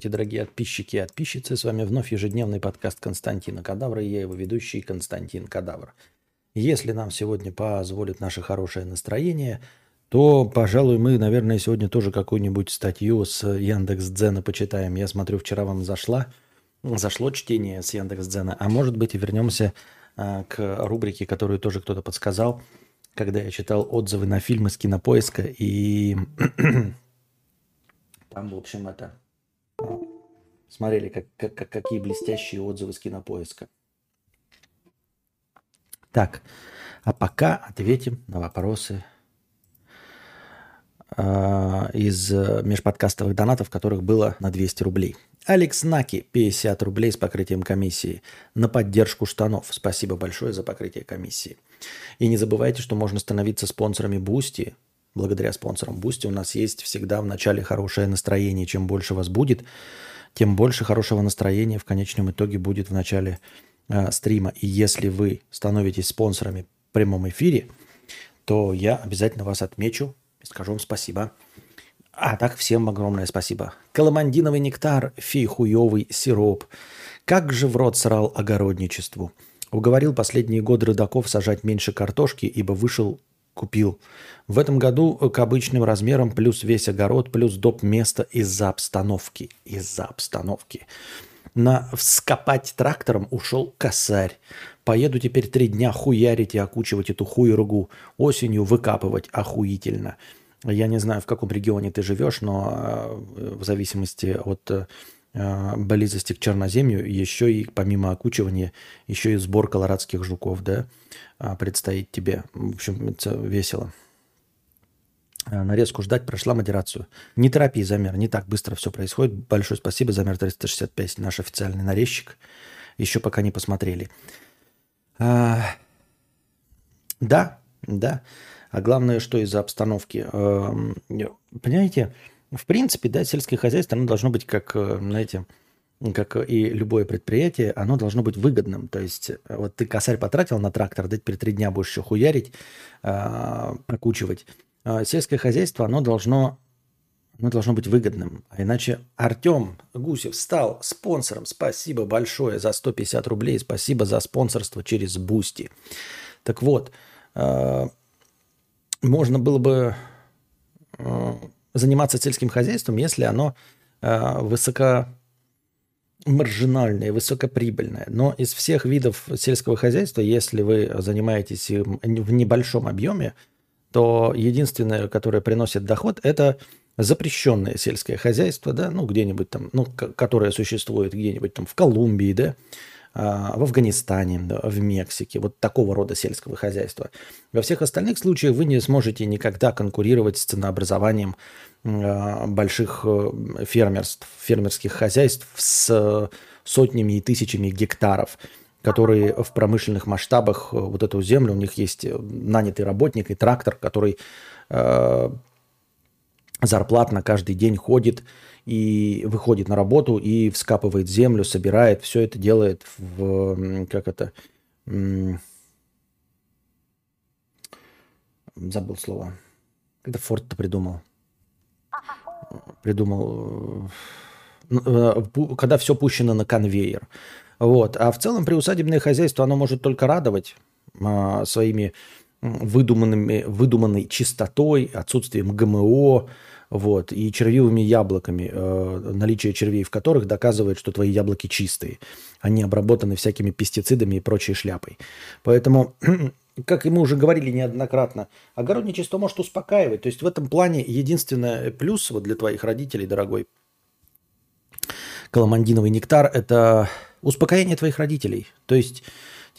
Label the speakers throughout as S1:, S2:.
S1: Здравствуйте, дорогие подписчики и подписчицы. С вами вновь ежедневный подкаст Константина Кадавра и я его ведущий Константин Кадавр. Если нам сегодня позволит наше хорошее настроение, то, пожалуй, мы, наверное, сегодня тоже какую-нибудь статью с Яндекс.Дзена почитаем. Я смотрю, вчера вам зашла, зашло чтение с Яндекс.Дзена, а может быть и вернемся а, к рубрике, которую тоже кто-то подсказал, когда я читал отзывы на фильмы с Кинопоиска, и там, в общем, это Смотрели, как, как, как, какие блестящие отзывы с кинопоиска. Так, а пока ответим на вопросы э, из межподкастовых донатов, которых было на 200 рублей. Алекс Наки, 50 рублей с покрытием комиссии. На поддержку штанов. Спасибо большое за покрытие комиссии. И не забывайте, что можно становиться спонсорами Бусти благодаря спонсорам Бусти у нас есть всегда в начале хорошее настроение. Чем больше вас будет, тем больше хорошего настроения в конечном итоге будет в начале э, стрима. И если вы становитесь спонсорами в прямом эфире, то я обязательно вас отмечу и скажу вам спасибо. А так всем огромное спасибо. Коломандиновый нектар, фи хуёвый сироп. Как же в рот срал огородничеству. Уговорил последние годы рыдаков сажать меньше картошки, ибо вышел купил. В этом году к обычным размерам плюс весь огород, плюс доп. место из-за обстановки. Из-за обстановки. На вскопать трактором ушел косарь. Поеду теперь три дня хуярить и окучивать эту хуйругу. Осенью выкапывать охуительно. Я не знаю, в каком регионе ты живешь, но э, в зависимости от э, близости к черноземью еще и помимо окучивания, еще и сбор колорадских жуков, да. А, предстоит тебе. В общем, это весело. А, нарезку ждать, прошла модерацию. Не торопи, Замер, не так быстро все происходит. Большое спасибо, Замер 365, наш официальный нарезчик. Еще пока не посмотрели. А, да, да. А главное, что из-за обстановки. А, понимаете, в принципе, да, сельское хозяйство, оно должно быть как, э, знаете, как и любое предприятие, оно должно быть выгодным. То есть вот ты косарь потратил на трактор, да теперь три дня будешь еще хуярить, э, окучивать. А сельское хозяйство, оно должно, оно должно быть выгодным. А иначе Артем Гусев стал спонсором. Спасибо большое за 150 рублей. Спасибо за спонсорство через Бусти. Так вот, э, можно было бы э, заниматься сельским хозяйством, если оно э, высоко маржинальное, высокоприбыльное. Но из всех видов сельского хозяйства, если вы занимаетесь им в небольшом объеме, то единственное, которое приносит доход, это запрещенное сельское хозяйство, да, ну, где-нибудь там, ну, которое существует где-нибудь там в Колумбии, да, в Афганистане, в Мексике, вот такого рода сельского хозяйства. Во всех остальных случаях вы не сможете никогда конкурировать с ценообразованием а, больших э, фермерств, фермерских хозяйств с сотнями и тысячами гектаров, которые в промышленных масштабах э, вот эту землю, у них есть э, нанятый работник и трактор, который зарплатно каждый день ходит и выходит на работу и вскапывает землю, собирает, все это делает в, как это, забыл слово, когда Форд-то придумал, придумал, э, э, когда все пущено на конвейер. Вот. А в целом приусадебное хозяйство, оно может только радовать а, своими выдуманными, выдуманной чистотой, отсутствием ГМО, вот, и червивыми яблоками, э, наличие червей в которых доказывает, что твои яблоки чистые, они обработаны всякими пестицидами и прочей шляпой. Поэтому, как и мы уже говорили неоднократно, огородничество может успокаивать. То есть в этом плане единственный плюс вот для твоих родителей, дорогой коломандиновый нектар, это успокоение твоих родителей. То есть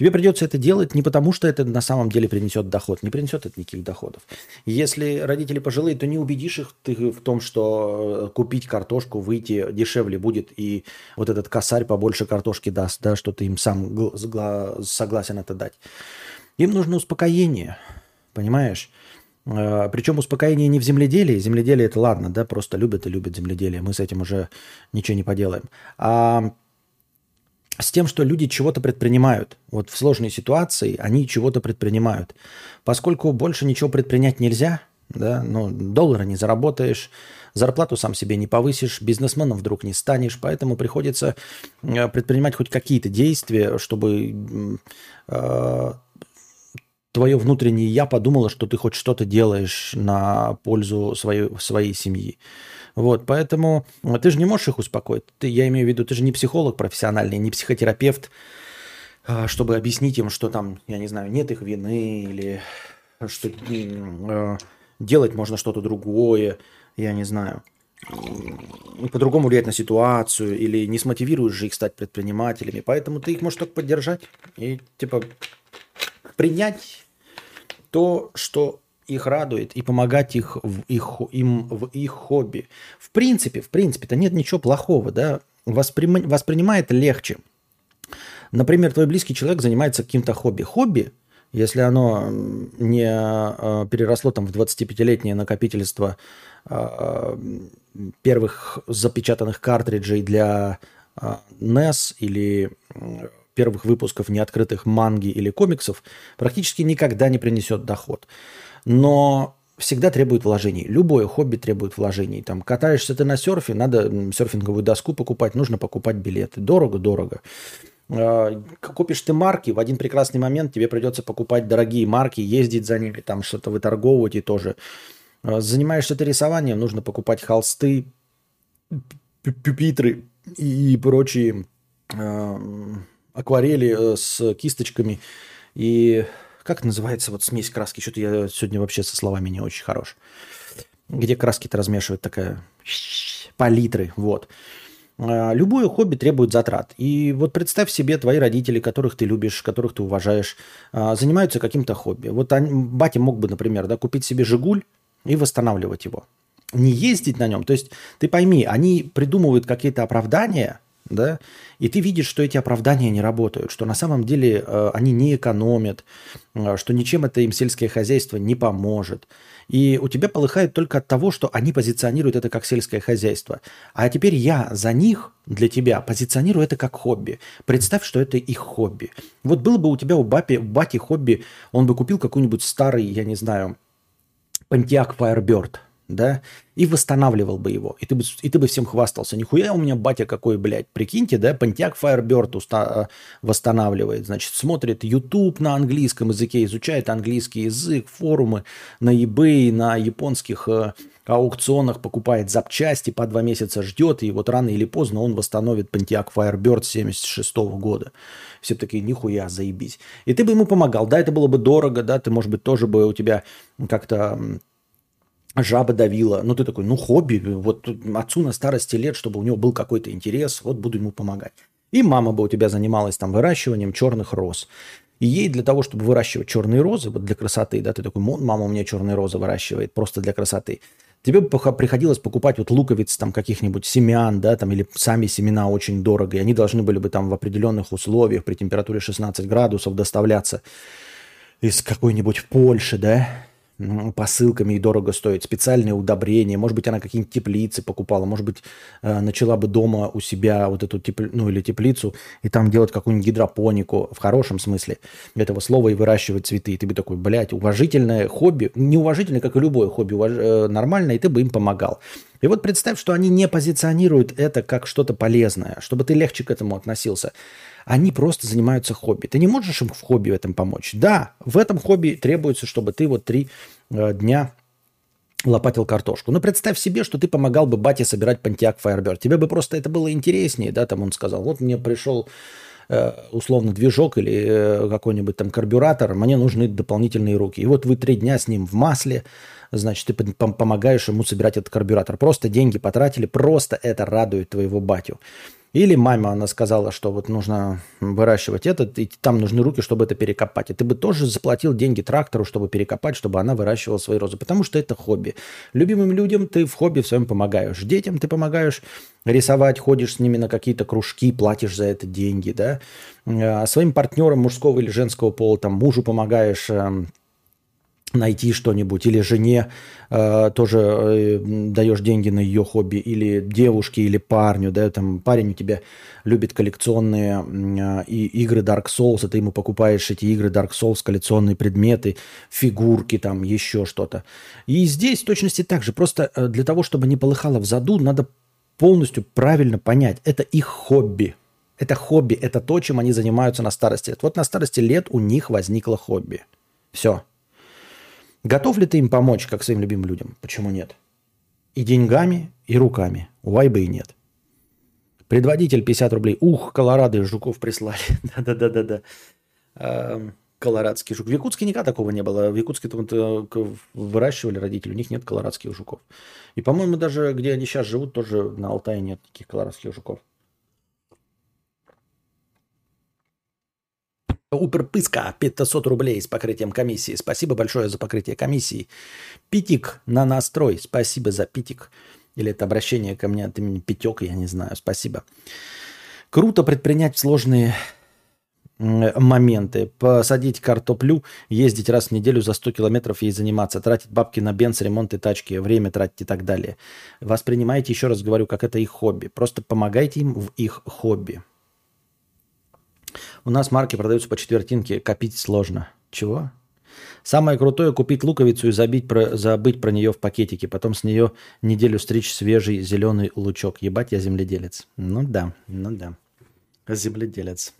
S1: Тебе придется это делать не потому, что это на самом деле принесет доход. Не принесет это никаких доходов. Если родители пожилые, то не убедишь их ты в том, что э, купить картошку, выйти дешевле будет, и вот этот косарь побольше картошки даст, да, что ты им сам согласен это дать. Им нужно успокоение, понимаешь? Э, Причем успокоение не в земледелии. Земледелие это ладно, да, просто любят и любят земледелие. Мы с этим уже ничего не поделаем. А с тем, что люди чего-то предпринимают. Вот в сложной ситуации они чего-то предпринимают. Поскольку больше ничего предпринять нельзя, да, ну, доллара не заработаешь, зарплату сам себе не повысишь, бизнесменом вдруг не станешь, поэтому приходится э, предпринимать хоть какие-то действия, чтобы э, твое внутреннее я подумало, что ты хоть что-то делаешь на пользу своей, своей семьи. Вот, поэтому ты же не можешь их успокоить. Ты, я имею в виду, ты же не психолог профессиональный, не психотерапевт, а, чтобы объяснить им, что там, я не знаю, нет их вины или что э, делать можно что-то другое, я не знаю, по-другому влиять на ситуацию или не смотивируешь же их стать предпринимателями. Поэтому ты их можешь только поддержать и типа принять то, что их радует, и помогать их в их, им в их хобби. В принципе, в принципе-то нет ничего плохого, да, Воспри... воспринимает легче. Например, твой близкий человек занимается каким-то хобби. Хобби, если оно не а, переросло там в 25-летнее накопительство а, первых запечатанных картриджей для а, NES или первых выпусков неоткрытых манги или комиксов, практически никогда не принесет доход. Но всегда требует вложений. Любое хобби требует вложений. Там катаешься ты на серфе, надо серфинговую доску покупать, нужно покупать билеты. Дорого-дорого. А, купишь ты марки, в один прекрасный момент тебе придется покупать дорогие марки, ездить за ними, там что-то выторговывать и тоже. А, занимаешься ты рисованием, нужно покупать холсты, пюпитры и прочие а, акварели э, с кисточками. И как называется вот смесь краски? Что-то я сегодня вообще со словами не очень хорош. Где краски-то размешивают такая палитры, вот. А, любое хобби требует затрат. И вот представь себе, твои родители, которых ты любишь, которых ты уважаешь, а, занимаются каким-то хобби. Вот они, батя мог бы, например, да, купить себе «Жигуль» и восстанавливать его. Не ездить на нем. То есть ты пойми, они придумывают какие-то оправдания – да, и ты видишь, что эти оправдания не работают, что на самом деле э, они не экономят, э, что ничем это им сельское хозяйство не поможет. И у тебя полыхает только от того, что они позиционируют это как сельское хозяйство. А теперь я за них, для тебя, позиционирую это как хобби. Представь, что это их хобби. Вот было бы у тебя у, бапи, у бати хобби, он бы купил какой-нибудь старый, я не знаю, Pontiac Firebird – да, и восстанавливал бы его. И ты бы, и ты бы всем хвастался. Нихуя у меня батя какой, блядь. Прикиньте, да, Pontiac Firebird уста- э, восстанавливает. Значит, смотрит YouTube на английском языке, изучает английский язык, форумы на eBay, на японских э, аукционах покупает запчасти, по два месяца ждет, и вот рано или поздно он восстановит Pontiac Firebird 76 -го года. Все такие, нихуя, заебись. И ты бы ему помогал. Да, это было бы дорого, да, ты, может быть, тоже бы у тебя как-то жаба давила. Ну, ты такой, ну, хобби, вот отцу на старости лет, чтобы у него был какой-то интерес, вот буду ему помогать. И мама бы у тебя занималась там выращиванием черных роз. И ей для того, чтобы выращивать черные розы, вот для красоты, да, ты такой, мама у меня черные розы выращивает, просто для красоты. Тебе бы приходилось покупать вот луковиц там каких-нибудь семян, да, там, или сами семена очень дорого, и они должны были бы там в определенных условиях при температуре 16 градусов доставляться из какой-нибудь Польши, да, посылками и дорого стоит, специальные удобрения, может быть, она какие-нибудь теплицы покупала, может быть, э, начала бы дома у себя вот эту тепл... ну или теплицу и там делать какую-нибудь гидропонику в хорошем смысле этого слова и выращивать цветы. И ты бы такой, блядь, уважительное хобби, неуважительное, как и любое хобби, уваж... Э, нормальное, и ты бы им помогал. И вот представь, что они не позиционируют это как что-то полезное, чтобы ты легче к этому относился. Они просто занимаются хобби. Ты не можешь им в хобби в этом помочь. Да, в этом хобби требуется, чтобы ты вот три э, дня лопатил картошку. Но представь себе, что ты помогал бы бате собирать Pontiac Firebird. Тебе бы просто это было интереснее, да, там он сказал, вот мне пришел э, условно движок или э, какой-нибудь там карбюратор, мне нужны дополнительные руки. И вот вы три дня с ним в масле, значит, ты помогаешь ему собирать этот карбюратор. Просто деньги потратили, просто это радует твоего батю. Или мама, она сказала, что вот нужно выращивать этот, и там нужны руки, чтобы это перекопать. И ты бы тоже заплатил деньги трактору, чтобы перекопать, чтобы она выращивала свои розы, потому что это хобби. Любимым людям ты в хобби в своем помогаешь. Детям ты помогаешь рисовать, ходишь с ними на какие-то кружки, платишь за это деньги, да. А своим партнерам мужского или женского пола, там, мужу помогаешь эм, найти что-нибудь, или жене э, тоже э, даешь деньги на ее хобби, или девушке, или парню, да, там парень у тебя любит коллекционные э, и игры Dark Souls, и ты ему покупаешь эти игры Dark Souls, коллекционные предметы, фигурки, там еще что-то. И здесь в точности так же, просто э, для того, чтобы не полыхало в заду, надо полностью правильно понять, это их хобби. Это хобби, это то, чем они занимаются на старости лет. Вот на старости лет у них возникло хобби. Все. Готов ли ты им помочь, как своим любимым людям? Почему нет? И деньгами, и руками. Why бы и нет. Предводитель 50 рублей. Ух, Колорадо и жуков прислали. Да-да-да-да-да. Эм, колорадский жук. В Якутске никогда такого не было. В Якутске -то выращивали родители, у них нет колорадских жуков. И, по-моему, даже где они сейчас живут, тоже на Алтае нет таких колорадских жуков. Уперпыска 500 рублей с покрытием комиссии. Спасибо большое за покрытие комиссии. Питик на настрой. Спасибо за питик. Или это обращение ко мне от имени Пятек, я не знаю. Спасибо. Круто предпринять сложные моменты. Посадить картоплю, ездить раз в неделю за 100 километров ей заниматься, тратить бабки на бенз, ремонты тачки, время тратить и так далее. Воспринимайте, еще раз говорю, как это их хобби. Просто помогайте им в их хобби. У нас марки продаются по четвертинке, копить сложно. Чего? Самое крутое купить луковицу и забить про, забыть про нее в пакетике, потом с нее неделю стричь свежий зеленый лучок. Ебать, я земледелец. Ну да, ну да. Земледелец.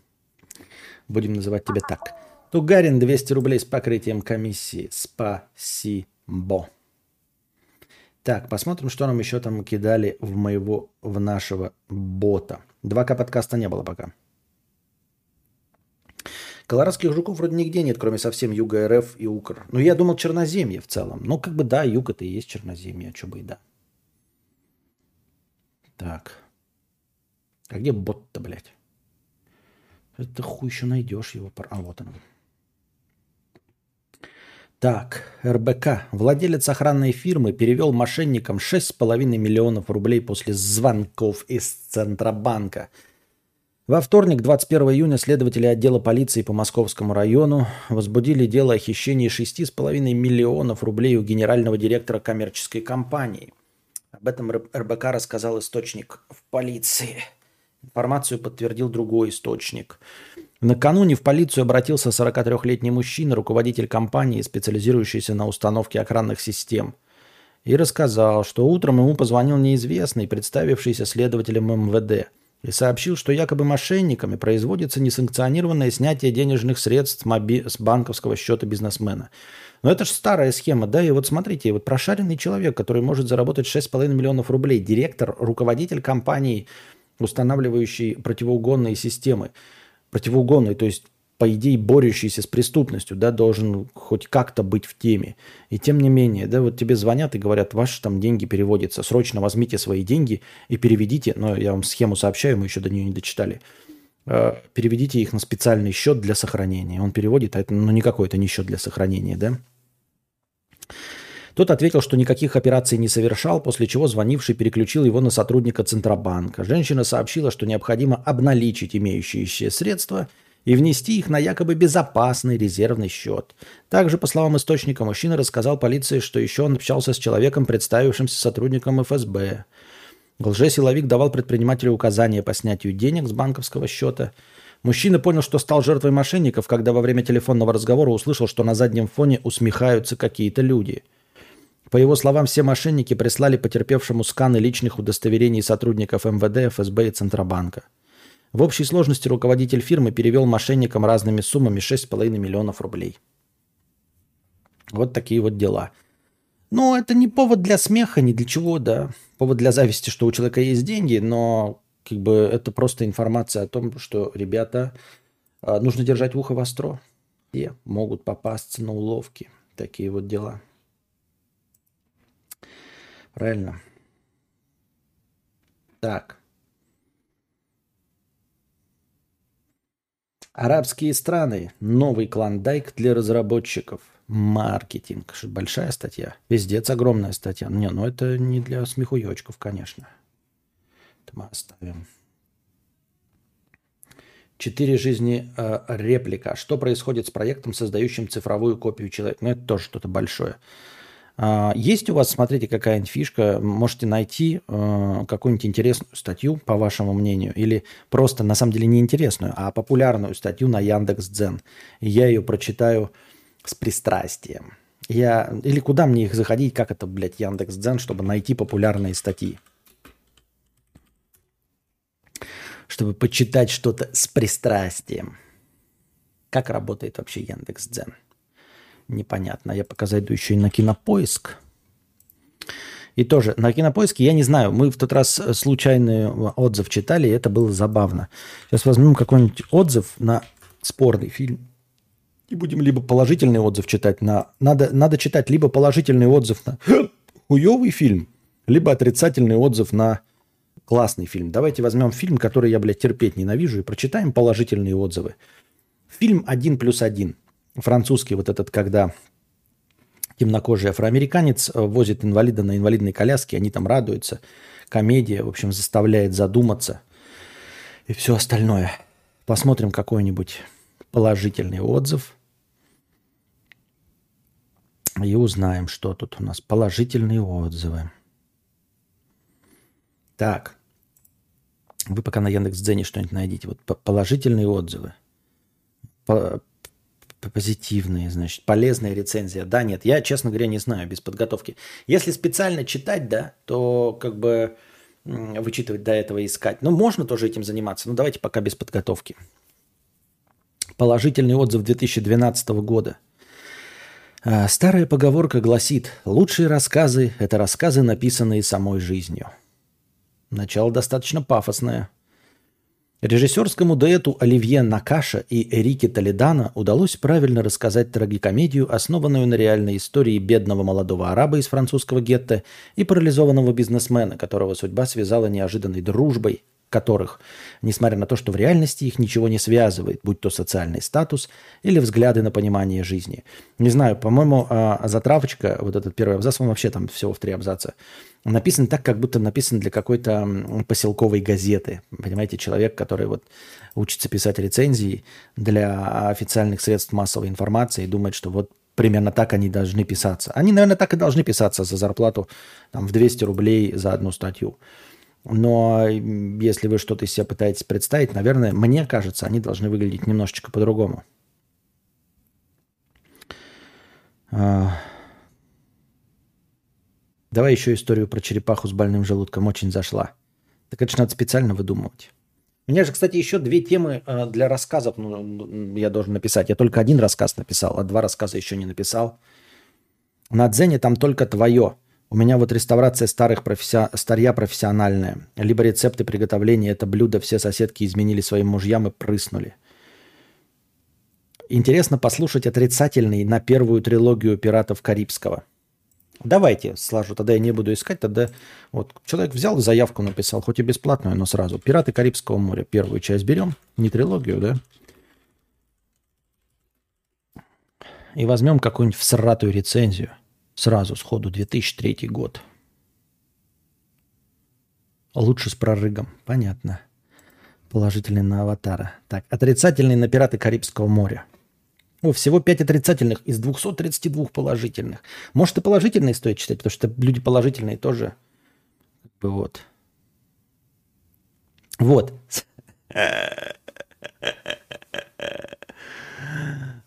S1: Будем называть тебя так. Тугарин 200 рублей с покрытием комиссии. Спасибо. Так, посмотрим, что нам еще там кидали в моего, в нашего бота. 2К подкаста не было пока. Колорадских жуков вроде нигде нет, кроме совсем юга РФ и Укр. Ну, я думал, Черноземье в целом. Ну, как бы да, юг это и есть Черноземье, а что бы и да. Так. А где бот-то, блядь? Это хуй еще найдешь его. А, вот он. Так, РБК. Владелец охранной фирмы перевел мошенникам 6,5 миллионов рублей после звонков из Центробанка – во вторник, 21 июня, следователи отдела полиции по Московскому району возбудили дело о хищении 6,5 миллионов рублей у генерального директора коммерческой компании. Об этом РБК рассказал источник в полиции. Информацию подтвердил другой источник. Накануне в полицию обратился 43-летний мужчина, руководитель компании, специализирующийся на установке охранных систем, и рассказал, что утром ему позвонил неизвестный, представившийся следователем МВД – и сообщил, что якобы мошенниками производится несанкционированное снятие денежных средств с банковского счета бизнесмена. Но это же старая схема, да, и вот смотрите, вот прошаренный человек, который может заработать 6,5 миллионов рублей, директор, руководитель компании, устанавливающий противоугонные системы, противоугонные, то есть по идее, борющийся с преступностью, да, должен хоть как-то быть в теме. И тем не менее, да, вот тебе звонят и говорят, ваши там деньги переводятся, срочно возьмите свои деньги и переведите, но я вам схему сообщаю, мы еще до нее не дочитали, э, переведите их на специальный счет для сохранения. Он переводит, а это ну, никакой это не счет для сохранения, да. Тот ответил, что никаких операций не совершал, после чего звонивший переключил его на сотрудника Центробанка. Женщина сообщила, что необходимо обналичить имеющиеся средства – и внести их на якобы безопасный резервный счет. Также, по словам источника, мужчина рассказал полиции, что еще он общался с человеком, представившимся сотрудником ФСБ. Лжесиловик давал предпринимателю указания по снятию денег с банковского счета. Мужчина понял, что стал жертвой мошенников, когда во время телефонного разговора услышал, что на заднем фоне усмехаются какие-то люди. По его словам, все мошенники прислали потерпевшему сканы личных удостоверений сотрудников МВД, ФСБ и Центробанка. В общей сложности руководитель фирмы перевел мошенникам разными суммами 6,5 миллионов рублей. Вот такие вот дела. Ну, это не повод для смеха, ни для чего, да. Повод для зависти, что у человека есть деньги, но как бы это просто информация о том, что ребята а, нужно держать ухо востро. И могут попасться на уловки. Такие вот дела. Правильно. Так. Арабские страны. Новый клондайк для разработчиков. Маркетинг. Большая статья. Пиздец, огромная статья. Не, ну это не для смехуёчков, конечно. Это мы оставим. Четыре жизни э, реплика. Что происходит с проектом, создающим цифровую копию человека? Ну, это тоже что-то большое. А, есть у вас, смотрите, какая-нибудь фишка, можете найти э, какую-нибудь интересную статью, по вашему мнению, или просто, на самом деле, не интересную, а популярную статью на Яндекс.Дзен. Я ее прочитаю с пристрастием. Я... Или куда мне их заходить, как это, блядь, Яндекс.Дзен, чтобы найти популярные статьи. Чтобы почитать что-то с пристрастием. Как работает вообще Яндекс.Дзен? Непонятно. Я пока зайду еще и на кинопоиск. И тоже на кинопоиске, я не знаю, мы в тот раз случайный отзыв читали, и это было забавно. Сейчас возьмем какой-нибудь отзыв на спорный фильм. И будем либо положительный отзыв читать на... Надо, надо читать либо положительный отзыв на хуевый фильм, либо отрицательный отзыв на классный фильм. Давайте возьмем фильм, который я, блядь, терпеть ненавижу, и прочитаем положительные отзывы. Фильм «Один плюс один» французский вот этот, когда темнокожий афроамериканец э, возит инвалида на инвалидной коляске, они там радуются. Комедия, в общем, заставляет задуматься. И все остальное. Посмотрим какой-нибудь положительный отзыв. И узнаем, что тут у нас. Положительные отзывы. Так. Вы пока на Яндекс.Дзене что-нибудь найдите. Вот положительные отзывы позитивные, значит, полезная рецензия. Да, нет, я, честно говоря, не знаю без подготовки. Если специально читать, да, то как бы вычитывать до этого искать. Ну, можно тоже этим заниматься, но давайте пока без подготовки. Положительный отзыв 2012 года. А, старая поговорка гласит, лучшие рассказы – это рассказы, написанные самой жизнью. Начало достаточно пафосное – Режиссерскому дуэту Оливье Накаша и Эрике Толедана удалось правильно рассказать трагикомедию, основанную на реальной истории бедного молодого араба из французского гетто и парализованного бизнесмена, которого судьба связала неожиданной дружбой, которых, несмотря на то, что в реальности их ничего не связывает, будь то социальный статус или взгляды на понимание жизни. Не знаю, по-моему, а, затравочка, вот этот первый абзац, он вообще там всего в три абзаца, написан так, как будто написан для какой-то поселковой газеты. Понимаете, человек, который вот учится писать рецензии для официальных средств массовой информации и думает, что вот примерно так они должны писаться. Они, наверное, так и должны писаться за зарплату там, в 200 рублей за одну статью. Но если вы что-то из себя пытаетесь представить, наверное, мне кажется, они должны выглядеть немножечко по-другому. А. Давай еще историю про черепаху с больным желудком. Очень зашла. Так это же надо специально выдумывать. У меня же, кстати, еще две темы а, для рассказов ну, я должен написать. Я только один рассказ написал, а два рассказа еще не написал. На Дзене там только твое – у меня вот реставрация старых професси... старья профессиональная. Либо рецепты приготовления это блюдо все соседки изменили своим мужьям и прыснули. Интересно послушать отрицательный на первую трилогию «Пиратов Карибского». Давайте сложу, тогда я не буду искать, тогда вот человек взял заявку написал, хоть и бесплатную, но сразу. «Пираты Карибского моря». Первую часть берем, не трилогию, да? И возьмем какую-нибудь всратую рецензию. Сразу, сходу, 2003 год. Лучше с прорыгом. Понятно. Положительный на аватара. Так, отрицательный на пираты Карибского моря. О, всего 5 отрицательных из 232 положительных. Может и положительные стоит читать, потому что люди положительные тоже. Вот. Вот.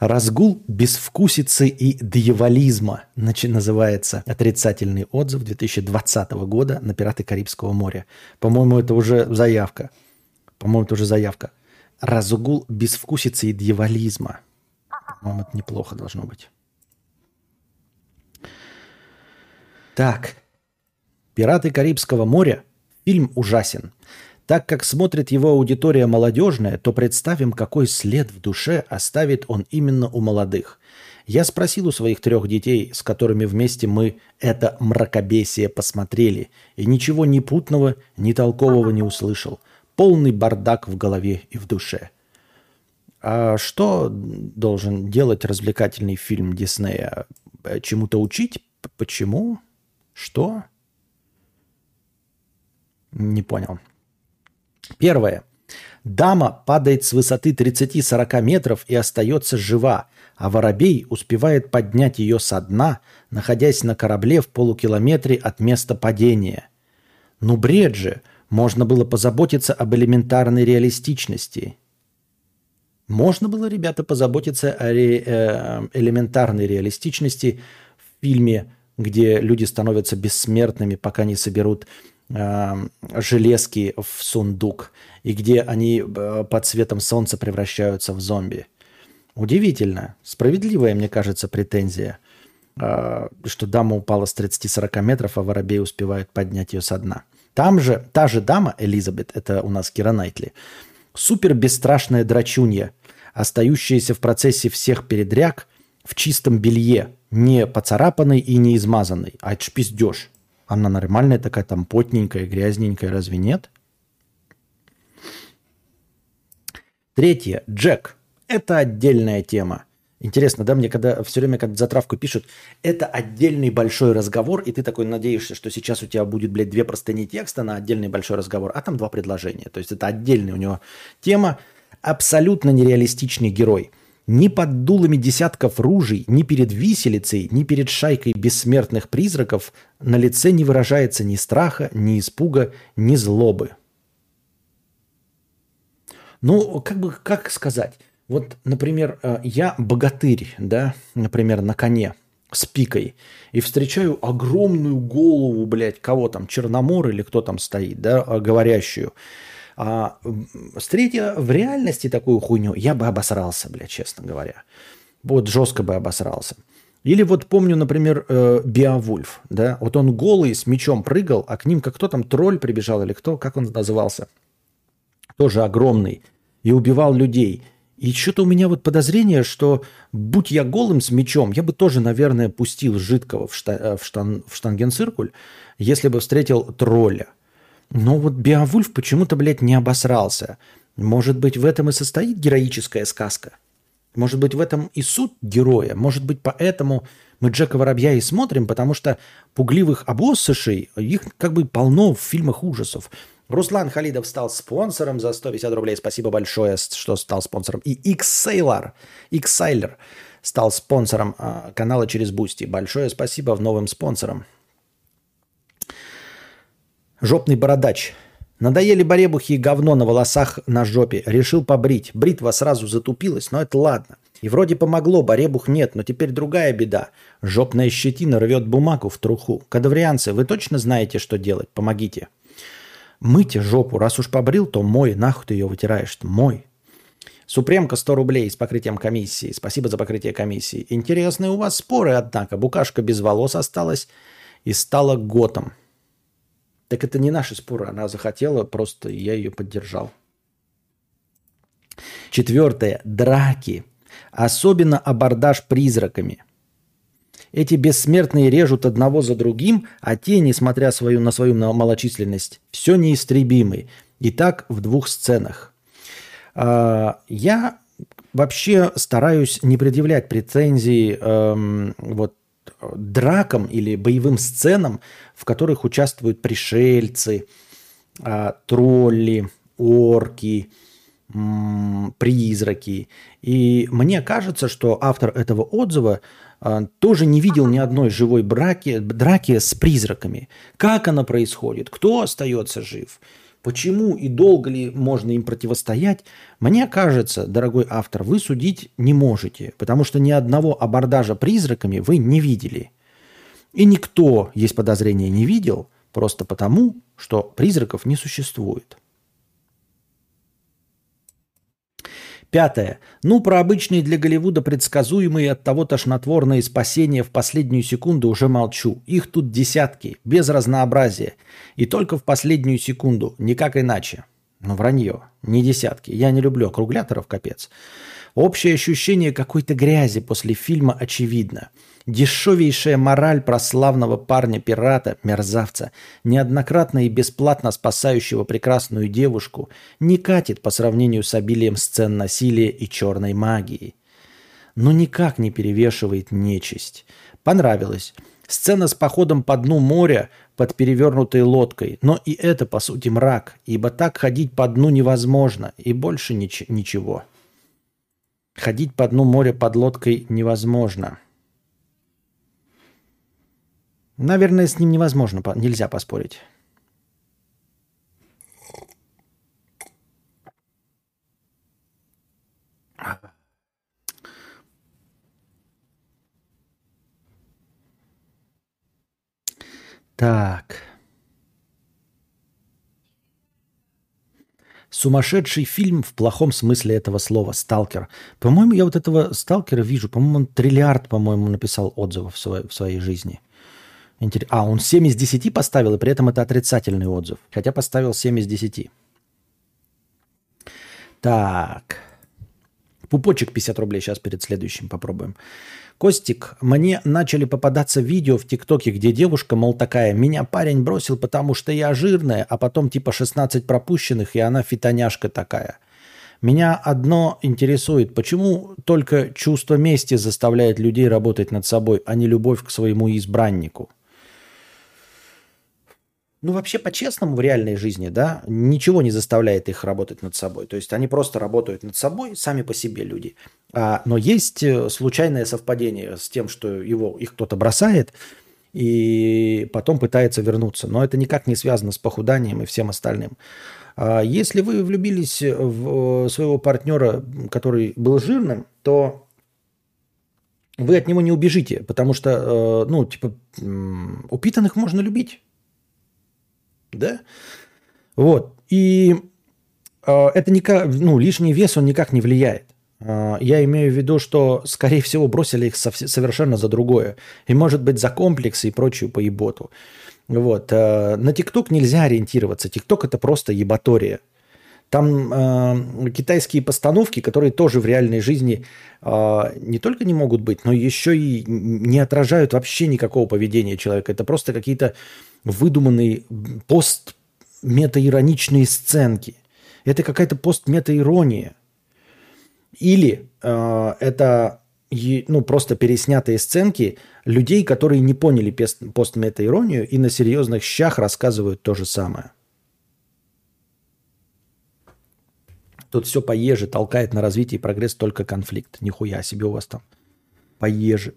S1: Разгул безвкусицы и дьяволизма называется отрицательный отзыв 2020 года на «Пираты Карибского моря». По-моему, это уже заявка. По-моему, это уже заявка. Разгул безвкусицы и дьяволизма. По-моему, это неплохо должно быть. Так. «Пираты Карибского моря» фильм ужасен. Так как смотрит его аудитория молодежная, то представим, какой след в душе оставит он именно у молодых. Я спросил у своих трех детей, с которыми вместе мы это мракобесие посмотрели, и ничего ни путного, ни толкового не услышал. Полный бардак в голове и в душе. А что должен делать развлекательный фильм Диснея? Чему-то учить? Почему? Что? Не понял. Первое. Дама падает с высоты 30-40 метров и остается жива, а воробей успевает поднять ее со дна, находясь на корабле в полукилометре от места падения. Ну бред же, можно было позаботиться об элементарной реалистичности. Можно было, ребята, позаботиться о ре, э, элементарной реалистичности в фильме, где люди становятся бессмертными, пока не соберут железки в сундук, и где они э, под светом солнца превращаются в зомби. Удивительно. Справедливая, мне кажется, претензия, э, что дама упала с 30-40 метров, а воробей успевает поднять ее со дна. Там же, та же дама, Элизабет, это у нас Кира Найтли, Супер бесстрашная драчунья, остающаяся в процессе всех передряг в чистом белье, не поцарапанной и не измазанной. А это ж пиздеж. Она нормальная такая, там потненькая, грязненькая, разве нет? Третье. Джек. Это отдельная тема. Интересно, да, мне когда все время, когда затравку пишут, это отдельный большой разговор, и ты такой надеешься, что сейчас у тебя будет, блядь, две простыни текста на отдельный большой разговор, а там два предложения. То есть это отдельная у него тема, абсолютно нереалистичный герой. Ни под дулами десятков ружей, ни перед виселицей, ни перед шайкой бессмертных призраков на лице не выражается ни страха, ни испуга, ни злобы. Ну, как бы, как сказать? Вот, например, э, я богатырь, да, например, на коне с пикой, и встречаю огромную голову, блядь, кого там, Черномор или кто там стоит, да, э, говорящую. А, встретя в реальности такую хуйню, я бы обосрался, блядь, честно говоря. Вот жестко бы обосрался. Или вот помню, например, э, Биовульф, да, вот он голый с мечом прыгал, а к ним как кто там, тролль прибежал или кто, как он назывался, тоже огромный, и убивал людей – и что-то у меня вот подозрение, что будь я голым с мечом, я бы тоже, наверное, пустил жидкого в, шта- э, в, штан- в штангенциркуль, если бы встретил тролля. Но вот Беовульф почему-то, блядь, не обосрался. Может быть, в этом и состоит героическая сказка? Может быть, в этом и суд героя? Может быть, поэтому мы Джека Воробья и смотрим, потому что пугливых обоссышей, их как бы полно в фильмах ужасов. Руслан Халидов стал спонсором за 150 рублей. Спасибо большое, что стал спонсором. И X-Sailor, X-Sailor стал спонсором э, канала через Boosty. Большое спасибо новым спонсорам. Жопный бородач. Надоели баребухи и говно на волосах на жопе. Решил побрить. Бритва сразу затупилась, но это ладно. И вроде помогло, баребух нет, но теперь другая беда. Жопная щетина рвет бумагу в труху. Кадаврианцы, вы точно знаете, что делать? Помогите. Мыть жопу. Раз уж побрил, то мой. Нахуй ты ее вытираешь? Мой. Супремка 100 рублей с покрытием комиссии. Спасибо за покрытие комиссии. Интересные у вас споры, однако. Букашка без волос осталась и стала готом. Так это не наши споры. Она захотела, просто я ее поддержал. Четвертое. Драки. Особенно абордаж призраками – эти бессмертные режут одного за другим, а те, несмотря свою, на свою малочисленность, все неистребимы. И так в двух сценах. А, я вообще стараюсь не предъявлять претензий эм, вот, дракам или боевым сценам, в которых участвуют пришельцы, э, тролли, орки, призраки. И мне кажется, что автор этого отзыва а, тоже не видел ни одной живой браки, драки с призраками. Как она происходит? Кто остается жив? Почему и долго ли можно им противостоять? Мне кажется, дорогой автор, вы судить не можете, потому что ни одного абордажа призраками вы не видели. И никто, есть подозрение, не видел, просто потому, что призраков не существует. Пятое. Ну, про обычные для Голливуда предсказуемые от того тошнотворные спасения в последнюю секунду уже молчу. Их тут десятки, без разнообразия. И только в последнюю секунду, никак иначе. Ну, вранье, не десятки. Я не люблю округляторов, капец. Общее ощущение какой-то грязи после фильма очевидно. Дешевейшая мораль прославного парня-пирата, мерзавца, неоднократно и бесплатно спасающего прекрасную девушку, не катит по сравнению с обилием сцен насилия и черной магии. Но никак не перевешивает нечисть. Понравилось. Сцена с походом по дну моря под перевернутой лодкой. Но и это, по сути, мрак, ибо так ходить по дну невозможно, и больше нич- ничего. Ходить по дну моря под лодкой невозможно. Наверное, с ним невозможно, нельзя поспорить. Так. Сумасшедший фильм в плохом смысле этого слова «Сталкер». По-моему, я вот этого «Сталкера» вижу. По-моему, он триллиард, по-моему, написал отзывов в своей, в своей жизни. Интерес... А, он 7 из 10 поставил, и при этом это отрицательный отзыв. Хотя поставил 7 из 10. Так. Пупочек 50 рублей. Сейчас перед следующим попробуем. Костик, мне начали попадаться видео в ТикТоке, где девушка, мол, такая, меня парень бросил, потому что я жирная, а потом типа 16 пропущенных, и она фитоняшка такая. Меня одно интересует, почему только чувство мести заставляет людей работать над собой, а не любовь к своему избраннику? Ну, вообще по-честному в реальной жизни, да, ничего не заставляет их работать над собой. То есть они просто работают над собой, сами по себе люди. А, но есть э, случайное совпадение с тем, что его, их кто-то бросает и потом пытается вернуться. Но это никак не связано с похуданием и всем остальным. А если вы влюбились в э, своего партнера, который был жирным, то вы от него не убежите, потому что, э, ну, типа, упитанных можно любить. Да? Вот. И э, это никак, ну, лишний вес, он никак не влияет. Э, я имею в виду, что, скорее всего, бросили их совершенно за другое. И, может быть, за комплексы и прочую поеботу. Вот. Э, на ТикТок нельзя ориентироваться. ТикТок – это просто ебатория. Там э, китайские постановки, которые тоже в реальной жизни э, не только не могут быть, но еще и не отражают вообще никакого поведения человека. Это просто какие-то выдуманные пост-метаироничные сценки. Это какая-то пост-метаирония. Или э, это ну, просто переснятые сценки людей, которые не поняли пост-метаиронию и на серьезных щах рассказывают то же самое. Тут все поеже, толкает на развитие и прогресс только конфликт. Нихуя себе у вас там. Поеже.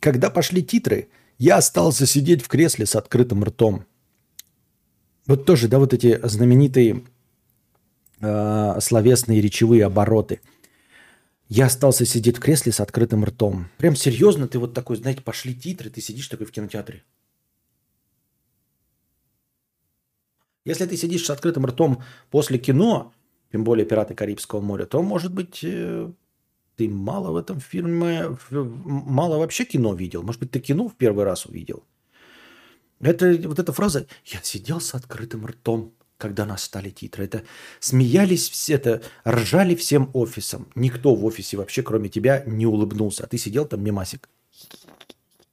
S1: Когда пошли титры, я остался сидеть в кресле с открытым ртом. Вот тоже, да, вот эти знаменитые э, словесные речевые обороты. Я остался сидеть в кресле с открытым ртом. Прям серьезно, ты вот такой, знаете, пошли титры, ты сидишь такой в кинотеатре. Если ты сидишь с открытым ртом после кино, тем более «Пираты Карибского моря», то, может быть, э, ты мало в этом фильме, мало вообще кино видел. Может быть, ты кино в первый раз увидел. Это вот эта фраза «Я сидел с открытым ртом, когда настали титры». Это смеялись все, это ржали всем офисом. Никто в офисе вообще, кроме тебя, не улыбнулся. А ты сидел там, мемасик.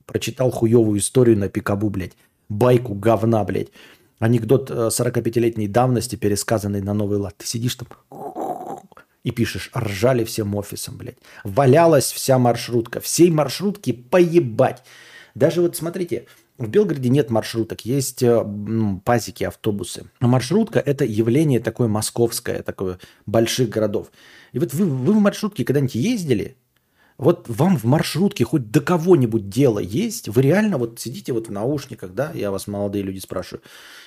S1: Прочитал хуевую историю на пикабу, блядь. Байку говна, блядь. Анекдот 45-летней э, давности, пересказанный на новый лад. Ты сидишь там и пишешь, ржали всем офисом, блядь. Валялась вся маршрутка. Всей маршрутки поебать. Даже вот смотрите, в Белгороде нет маршруток, есть ну, пазики, автобусы. Но маршрутка – это явление такое московское, такое больших городов. И вот вы, вы в маршрутке когда-нибудь ездили? Вот вам в маршрутке хоть до кого-нибудь дело есть? Вы реально вот сидите вот в наушниках, да? Я вас, молодые люди, спрашиваю.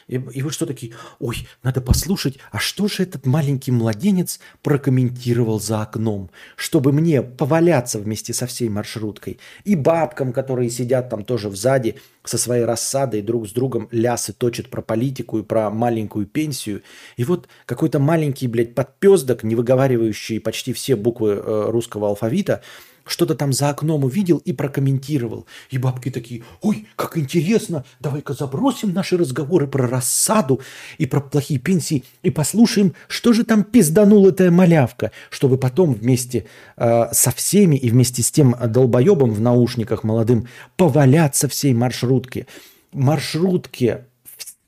S1: И, и вы что такие, ой, надо послушать, а что же этот маленький младенец прокомментировал за окном, чтобы мне поваляться вместе со всей маршруткой. И бабкам, которые сидят там тоже сзади со своей рассадой друг с другом лясы точат про политику и про маленькую пенсию. И вот какой-то маленький, блядь, подпездок, не выговаривающий почти все буквы э, русского алфавита, что-то там за окном увидел и прокомментировал. И бабки такие, ой, как интересно, давай-ка забросим наши разговоры про рассаду и про плохие пенсии и послушаем, что же там пизданула эта малявка, чтобы потом вместе э, со всеми и вместе с тем долбоебом в наушниках молодым поваляться всей маршрутке. Маршрутке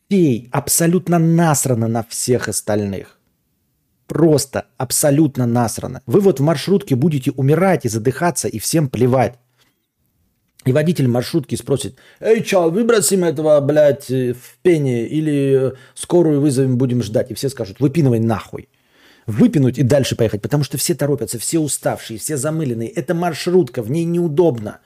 S1: всей абсолютно насрано на всех остальных. Просто абсолютно насрано. Вы вот в маршрутке будете умирать и задыхаться, и всем плевать. И водитель маршрутки спросит, эй, чал, выбросим этого, блядь, э, в пене или скорую вызовем, будем ждать. И все скажут, выпинывай нахуй. Выпинуть и дальше поехать, потому что все торопятся, все уставшие, все замыленные. Это маршрутка, в ней неудобно.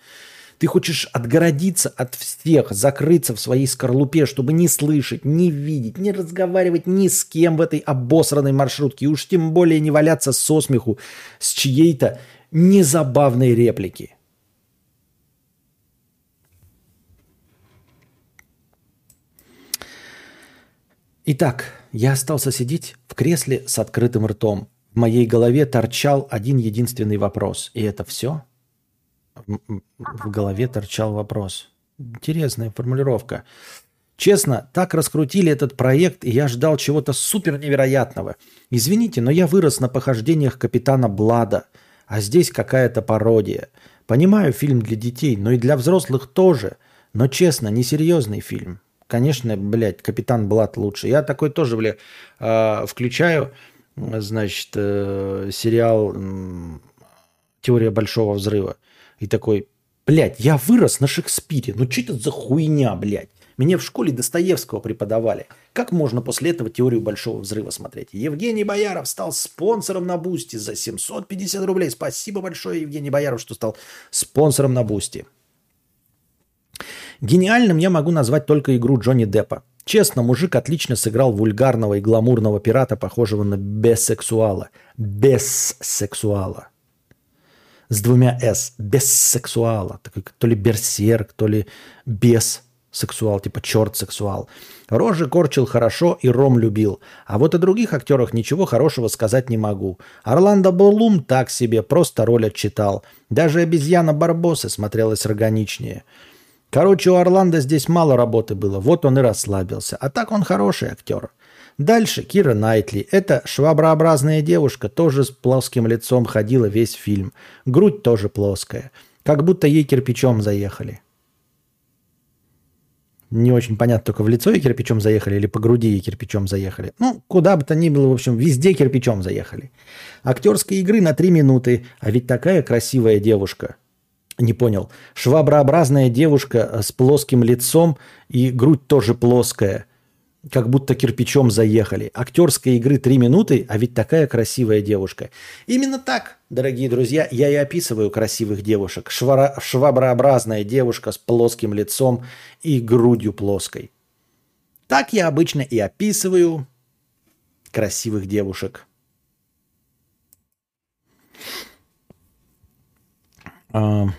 S1: Ты хочешь отгородиться от всех, закрыться в своей скорлупе, чтобы не слышать, не видеть, не разговаривать ни с кем в этой обосранной маршрутке. И уж тем более не валяться со смеху с чьей-то незабавной реплики. Итак, я остался сидеть в кресле с открытым ртом. В моей голове торчал один единственный вопрос. И это все? В голове торчал вопрос. Интересная формулировка. Честно, так раскрутили этот проект, и я ждал чего-то супер невероятного. Извините, но я вырос на похождениях капитана Блада, а здесь какая-то пародия. Понимаю, фильм для детей, но и для взрослых тоже. Но честно, несерьезный фильм. Конечно, блядь, Капитан Блад лучше. Я такой тоже, блядь, а, включаю, значит, э, сериал «Теория большого взрыва». И такой, блядь, я вырос на Шекспире. Ну что это за хуйня, блядь? Меня в школе Достоевского преподавали. Как можно после этого теорию большого взрыва смотреть? Евгений Бояров стал спонсором на Boosty за 750 рублей. Спасибо большое, Евгений Бояров, что стал спонсором на Boosty. Гениальным я могу назвать только игру Джонни Деппа. Честно, мужик отлично сыграл вульгарного и гламурного пирата, похожего на бессексуала. Бессексуала. С двумя «с». Бессексуала. То ли берсерк, то ли бессексуал, типа черт сексуал. Рожи корчил хорошо и ром любил. А вот о других актерах ничего хорошего сказать не могу. Орландо Блум так себе, просто роль отчитал. Даже обезьяна Барбоса смотрелась органичнее. Короче, у Орландо здесь мало работы было, вот он и расслабился. А так он хороший актер. Дальше Кира Найтли. Это шваброобразная девушка, тоже с плоским лицом ходила весь фильм. Грудь тоже плоская. Как будто ей кирпичом заехали. Не очень понятно, только в лицо ей кирпичом заехали или по груди ей кирпичом заехали. Ну, куда бы то ни было, в общем, везде кирпичом заехали. Актерской игры на три минуты, а ведь такая красивая девушка – не понял. Шваброобразная девушка э, с плоским лицом и грудь тоже плоская. Как будто кирпичом заехали. Актерской игры три минуты, а ведь такая красивая девушка. Именно так, дорогие друзья, я и описываю красивых девушек. Швара, шваброобразная девушка с плоским лицом и грудью плоской. Так я обычно и описываю красивых девушек. Uh...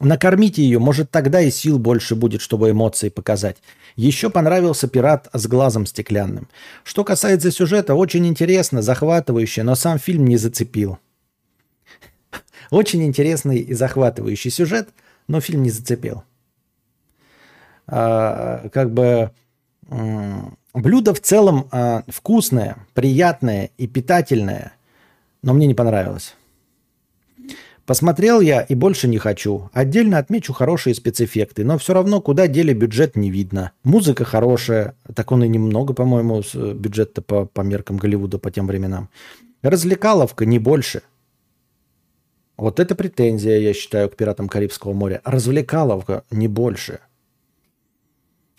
S1: Накормите ее, может тогда и сил больше будет, чтобы эмоции показать. Еще понравился пират с глазом стеклянным. Что касается сюжета, очень интересно, захватывающе, но сам фильм не зацепил. Очень интересный и захватывающий сюжет, но фильм не зацепил. А, как бы блюдо в целом а, вкусное, приятное и питательное, но мне не понравилось. Посмотрел я и больше не хочу. Отдельно отмечу хорошие спецэффекты, но все равно куда дели бюджет не видно. Музыка хорошая, так он и немного, по-моему, э, бюджет-то по, по меркам Голливуда по тем временам. Развлекаловка не больше. Вот это претензия, я считаю, к пиратам Карибского моря. Развлекаловка не больше.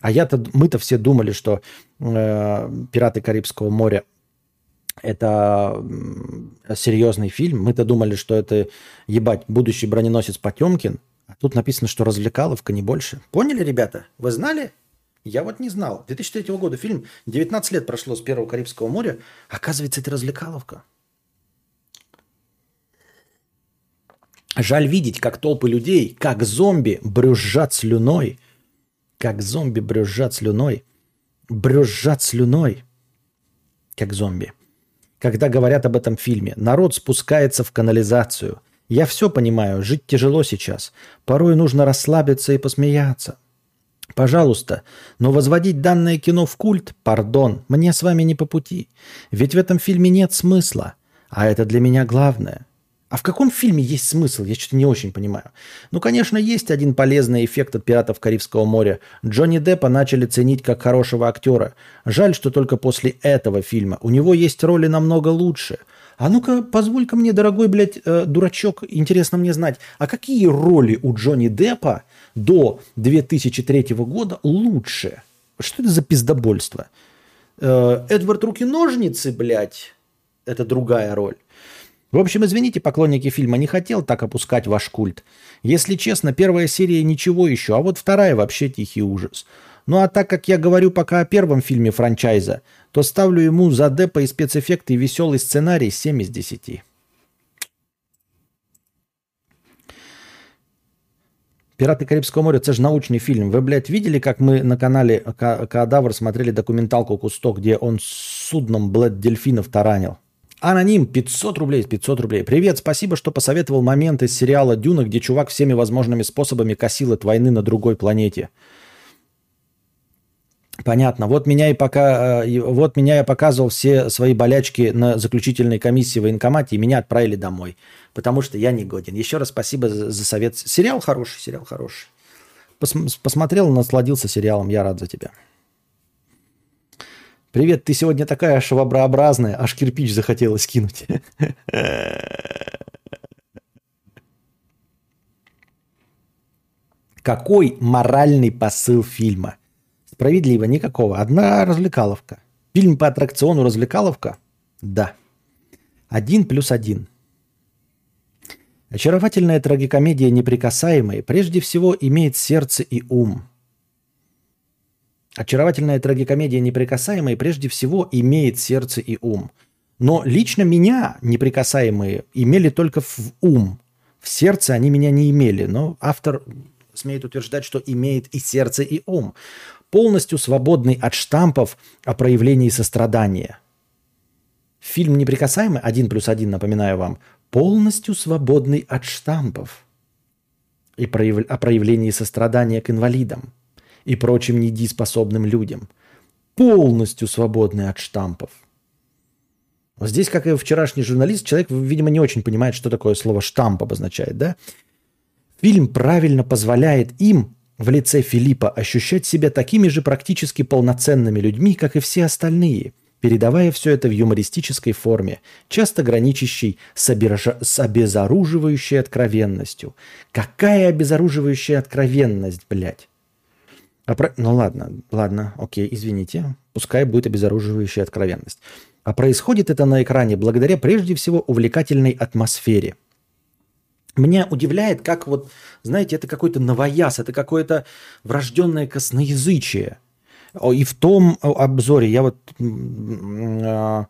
S1: А я-то, мы-то все думали, что э, пираты Карибского моря это серьезный фильм. Мы-то думали, что это, ебать, будущий броненосец Потемкин. А тут написано, что развлекаловка, не больше. Поняли, ребята? Вы знали? Я вот не знал. 2003 года фильм, 19 лет прошло с Первого Карибского моря. Оказывается, это развлекаловка. Жаль видеть, как толпы людей, как зомби брюзжат слюной. Как зомби брюзжат слюной. Брюзжат слюной. Как зомби когда говорят об этом фильме. Народ спускается в канализацию. Я все понимаю, жить тяжело сейчас. Порой нужно расслабиться и посмеяться. Пожалуйста, но возводить данное кино в культ, пардон, мне с вами не по пути. Ведь в этом фильме нет смысла. А это для меня главное. А в каком фильме есть смысл? Я что-то не очень понимаю. Ну, конечно, есть один полезный эффект от «Пиратов Карибского моря». Джонни Деппа начали ценить как хорошего актера. Жаль, что только после этого фильма. У него есть роли намного лучше. А ну-ка, позволь-ка мне, дорогой, блядь, э, дурачок, интересно мне знать, а какие роли у Джонни Деппа до 2003 года лучше? Что это за пиздобольство? Э, Эдвард Руки-ножницы, блядь, это другая роль. В общем, извините, поклонники фильма, не хотел так опускать ваш культ. Если честно, первая серия ничего еще, а вот вторая вообще тихий ужас. Ну а так как я говорю пока о первом фильме франчайза, то ставлю ему за депо и спецэффекты и веселый сценарий 7 из 10. «Пираты Карибского моря» – это же научный фильм. Вы, блядь, видели, как мы на канале Кадавр смотрели документалку «Кусто», где он с судном, блядь, дельфинов таранил? Аноним 500 рублей, 500 рублей. Привет, спасибо, что посоветовал момент из сериала «Дюна», где чувак всеми возможными способами косил от войны на другой планете. Понятно. Вот меня и пока, э, вот меня я показывал все свои болячки на заключительной комиссии в военкомате, и меня отправили домой, потому что я не годен. Еще раз спасибо за, за совет. Сериал хороший, сериал хороший. Пос, посмотрел, насладился сериалом, я рад за тебя. Привет, ты сегодня такая шваброобразная, аж кирпич захотелось кинуть. Какой моральный посыл фильма? Справедливо, никакого. Одна развлекаловка. Фильм по аттракциону развлекаловка? Да. Один плюс один. Очаровательная трагикомедия «Неприкасаемые» прежде всего имеет сердце и ум. Очаровательная трагикомедия «Неприкасаемые» прежде всего имеет сердце и ум. Но лично меня «Неприкасаемые» имели только в ум. В сердце они меня не имели. Но автор смеет утверждать, что имеет и сердце, и ум полностью свободный от штампов о проявлении сострадания. Фильм «Неприкасаемый» один плюс один, напоминаю вам, полностью свободный от штампов и прояв... о проявлении сострадания к инвалидам и прочим недееспособным людям. Полностью свободный от штампов. Здесь, как и вчерашний журналист, человек, видимо, не очень понимает, что такое слово «штамп» обозначает, да? Фильм правильно позволяет им в лице Филиппа ощущать себя такими же практически полноценными людьми, как и все остальные, передавая все это в юмористической форме, часто граничащей с, оберж... с обезоруживающей откровенностью. Какая обезоруживающая откровенность, блядь? А про... Ну ладно, ладно, окей, извините. Пускай будет обезоруживающая откровенность. А происходит это на экране благодаря прежде всего увлекательной атмосфере – меня удивляет, как вот, знаете, это какой-то новояз, это какое-то врожденное косноязычие. И в том обзоре я вот а,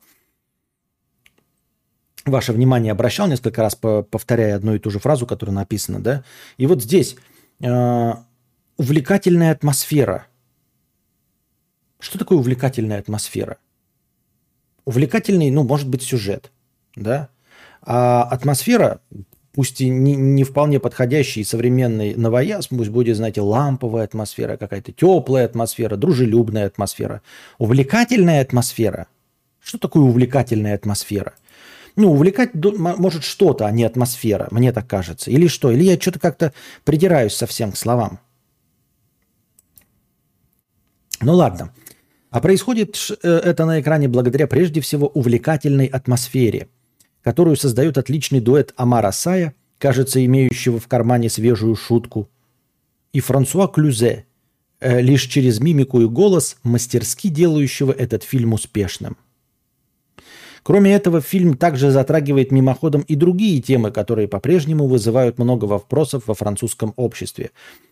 S1: ваше внимание обращал несколько раз, повторяя одну и ту же фразу, которая написана, да? И вот здесь а, увлекательная атмосфера. Что такое увлекательная атмосфера? Увлекательный, ну, может быть, сюжет, да? А атмосфера пусть и не, не вполне подходящий современный новояз, пусть будет, знаете, ламповая атмосфера, какая-то теплая атмосфера, дружелюбная атмосфера, увлекательная атмосфера. Что такое увлекательная атмосфера? Ну, увлекать может что-то, а не атмосфера, мне так кажется. Или что? Или я что-то как-то придираюсь совсем к словам. Ну ладно. А происходит э, это на экране благодаря прежде всего увлекательной атмосфере – которую создает отличный дуэт Амара Сая, кажется, имеющего в кармане свежую шутку, и Франсуа Клюзе, э, лишь через мимику и голос, мастерски делающего этот фильм успешным – Кроме этого, фильм также затрагивает мимоходом и другие темы, которые по-прежнему вызывают много вопросов во французском обществе,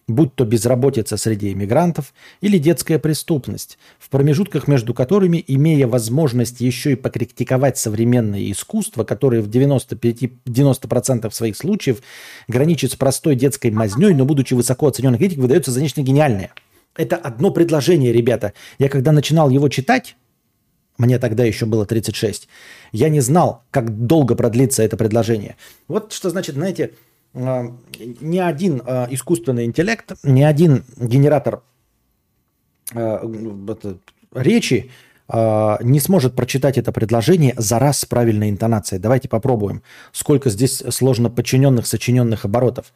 S1: будь то безработица среди иммигрантов или детская преступность, в промежутках между которыми, имея возможность еще и покритиковать современное искусство, которое в 95, 90% своих случаев граничит с простой детской мазней, но будучи высоко оцененной критикой, выдается за нечто гениальное. Это одно предложение, ребята. Я когда начинал его читать, мне тогда еще было 36, я не знал, как долго продлится это предложение. Вот что значит, знаете, а, ни один а, искусственный интеллект, ни один генератор а, речи не сможет прочитать это предложение за раз с правильной интонацией. Давайте попробуем, сколько здесь сложно подчиненных, сочиненных оборотов.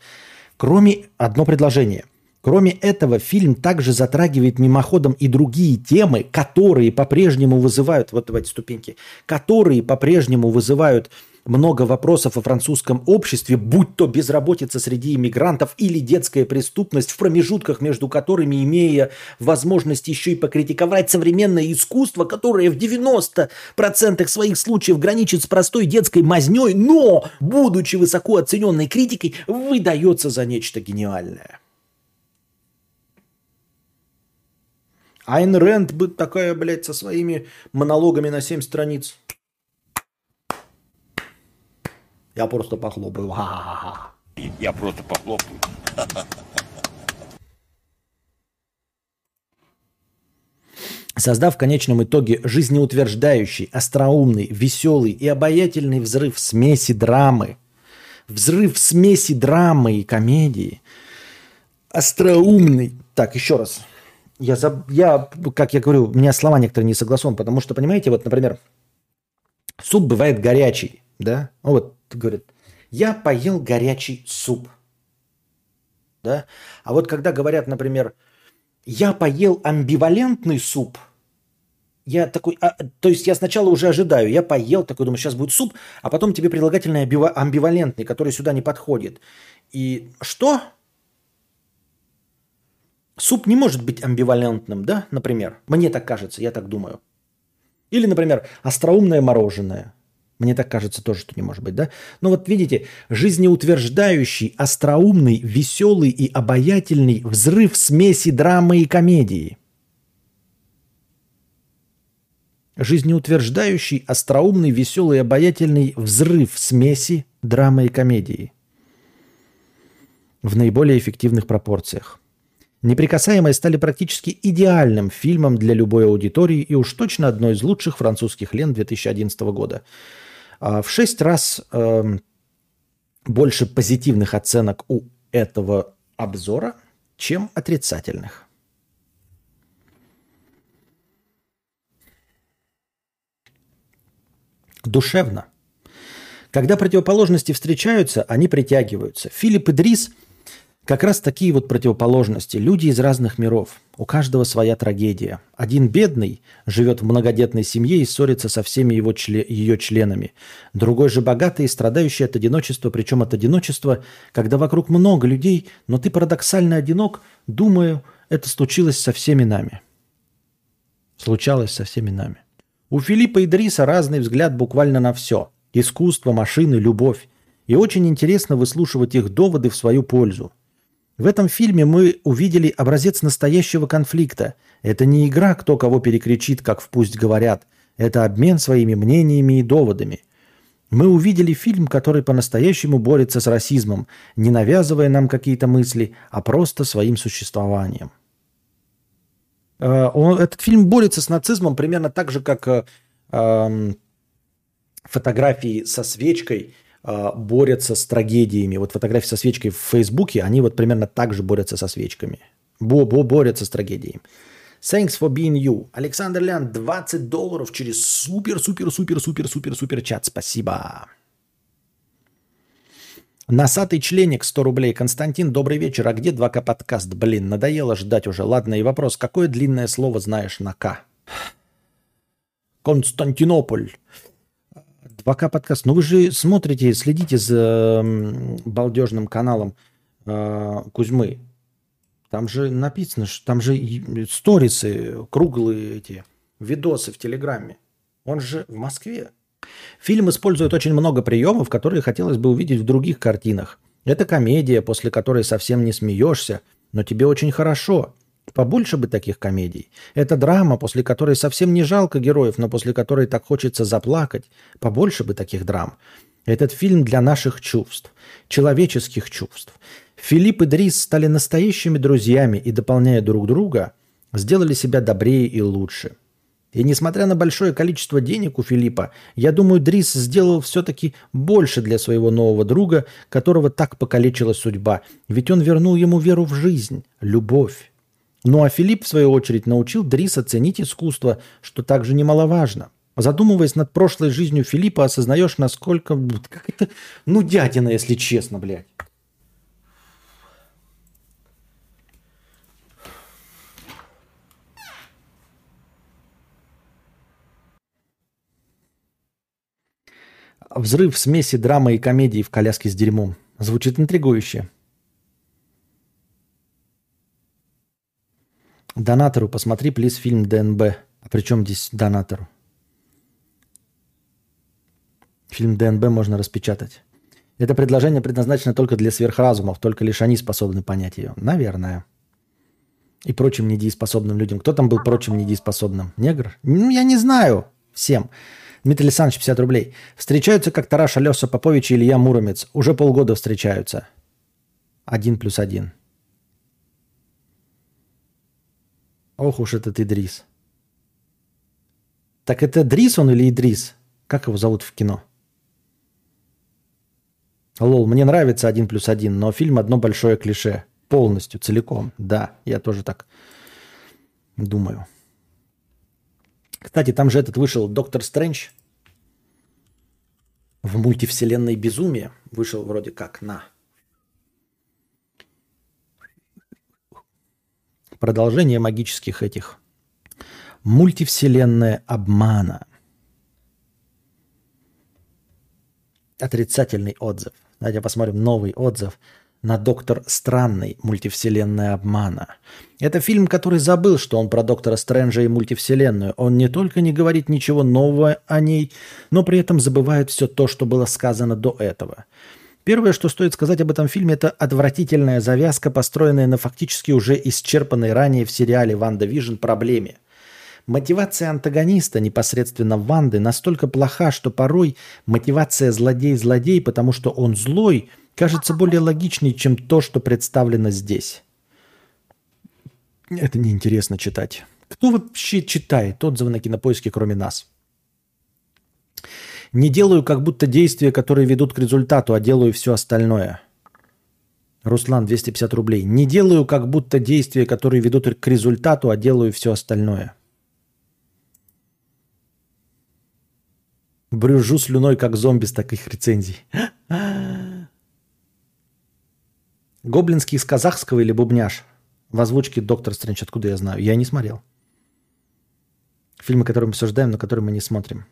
S1: Кроме одно предложение. Кроме этого, фильм также затрагивает мимоходом и другие темы, которые по-прежнему вызывают, вот давайте ступеньки, которые по-прежнему вызывают много вопросов о французском обществе, будь то безработица среди иммигрантов или детская преступность, в промежутках между которыми, имея возможность еще и покритиковать современное искусство, которое в 90% своих случаев граничит с простой детской мазней, но, будучи высоко оцененной критикой, выдается за нечто гениальное. Айн Рэнд бы такая, блядь, со своими монологами на 7 страниц. Я просто похлопаю. Ха-ха-ха.
S2: Я просто похлопаю.
S1: Создав в конечном итоге жизнеутверждающий, остроумный, веселый и обаятельный взрыв смеси драмы. Взрыв смеси драмы и комедии. Остроумный. Так, еще раз. Я, заб... я, как я говорю, у меня слова некоторые не согласованы, потому что, понимаете, вот, например, суп бывает горячий, да? Ну, вот, говорит, я поел горячий суп, да? А вот когда говорят, например, я поел амбивалентный суп, я такой, а, то есть я сначала уже ожидаю, я поел, такой думаю, сейчас будет суп, а потом тебе прилагательный амбивалентный, который сюда не подходит. И что? Суп не может быть амбивалентным, да, например? Мне так кажется, я так думаю. Или, например, остроумное мороженое. Мне так кажется тоже, что не может быть, да? Но вот видите, жизнеутверждающий, остроумный, веселый и обаятельный взрыв смеси драмы и комедии. Жизнеутверждающий, остроумный, веселый обаятельный взрыв смеси драмы и комедии. В наиболее эффективных пропорциях. «Неприкасаемые» стали практически идеальным фильмом для любой аудитории и уж точно одной из лучших французских лент 2011 года. А, в шесть раз э, больше позитивных оценок у этого обзора, чем отрицательных. Душевно. Когда противоположности встречаются, они притягиваются. Филипп Идрис – как раз такие вот противоположности. Люди из разных миров. У каждого своя трагедия. Один бедный живет в многодетной семье и ссорится со всеми его чле- ее членами. Другой же богатый и страдающий от одиночества, причем от одиночества, когда вокруг много людей, но ты парадоксально одинок, думаю, это случилось со всеми нами. Случалось со всеми нами. У Филиппа Дриса разный взгляд буквально на все. Искусство, машины, любовь. И очень интересно выслушивать их доводы в свою пользу. В этом фильме мы увидели образец настоящего конфликта. Это не игра, кто кого перекричит, как в «Пусть говорят». Это обмен своими мнениями и доводами. Мы увидели фильм, который по-настоящему борется с расизмом, не навязывая нам какие-то мысли, а просто своим существованием. Э, этот фильм борется с нацизмом примерно так же, как э, эм, фотографии со свечкой борются с трагедиями. Вот фотографии со свечкой в Фейсбуке, они вот примерно так же борются со свечками. Бо-бо борются с трагедией. Thanks for being you. Александр Лян, 20 долларов через супер-супер-супер-супер-супер чат. Спасибо. Носатый членик 100 рублей. Константин, добрый вечер. А где 2К подкаст? Блин, надоело ждать уже. Ладно, и вопрос. Какое длинное слово знаешь на К? Константинополь. 2К подкаст. Ну вы же смотрите, следите за балдежным каналом э, Кузьмы. Там же написано, что там же сторисы, круглые эти, видосы в Телеграме. Он же в Москве. Фильм использует очень много приемов, которые хотелось бы увидеть в других картинах. Это комедия, после которой совсем не смеешься, но тебе очень хорошо. Побольше бы таких комедий. Это драма, после которой совсем не жалко героев, но после которой так хочется заплакать. Побольше бы таких драм. Этот фильм для наших чувств, человеческих чувств. Филипп и Дрис стали настоящими друзьями и, дополняя друг друга, сделали себя добрее и лучше. И несмотря на большое количество денег у Филиппа, я думаю, Дрис сделал все-таки больше для своего нового друга, которого так покалечила судьба. Ведь он вернул ему веру в жизнь, любовь. Ну а Филипп, в свою очередь, научил Дриса ценить искусство, что также немаловажно. Задумываясь над прошлой жизнью Филиппа, осознаешь, насколько... Как это... Ну, дядина, если честно, блядь. Взрыв смеси драмы и комедии в коляске с дерьмом. Звучит интригующе. Донатору посмотри, плиз, фильм ДНБ. А при чем здесь донатору? Фильм ДНБ можно распечатать. Это предложение предназначено только для сверхразумов, только лишь они способны понять ее. Наверное. И прочим недееспособным людям. Кто там был прочим недееспособным? Негр? Ну, я не знаю. Всем. Дмитрий Александрович, 50 рублей. Встречаются как Тараш Алеса Попович и Илья Муромец. Уже полгода встречаются. Один плюс один. Ох уж этот Идрис. Так это Дрис он или Идрис? Как его зовут в кино? Лол, мне нравится один плюс один, но фильм одно большое клише. Полностью, целиком. Да, я тоже так думаю. Кстати, там же этот вышел Доктор Стрэндж в мультивселенной безумие. Вышел вроде как на. Продолжение магических этих. Мультивселенная обмана. Отрицательный отзыв. Давайте посмотрим новый отзыв на «Доктор Странный. Мультивселенная обмана». Это фильм, который забыл, что он про Доктора Стрэнджа и мультивселенную. Он не только не говорит ничего нового о ней, но при этом забывает все то, что было сказано до этого. Первое, что стоит сказать об этом фильме, это отвратительная завязка, построенная на фактически уже исчерпанной ранее в сериале «WandaVision» проблеме. Мотивация антагониста, непосредственно Ванды, настолько плоха, что порой мотивация злодей-злодей, потому что он злой, кажется более логичней, чем то, что представлено здесь. Это неинтересно читать. Кто вообще читает отзывы на кинопоиске, кроме нас? Не делаю как будто действия, которые ведут к результату, а делаю все остальное. Руслан, 250 рублей. Не делаю как будто действия, которые ведут к результату, а делаю все остальное. Брюжу слюной, как зомби с таких рецензий. Гоблинский из казахского или бубняш? В озвучке Доктор Стрэндж, откуда я знаю? Я не смотрел. Фильмы, которые мы обсуждаем, но которые мы не смотрим.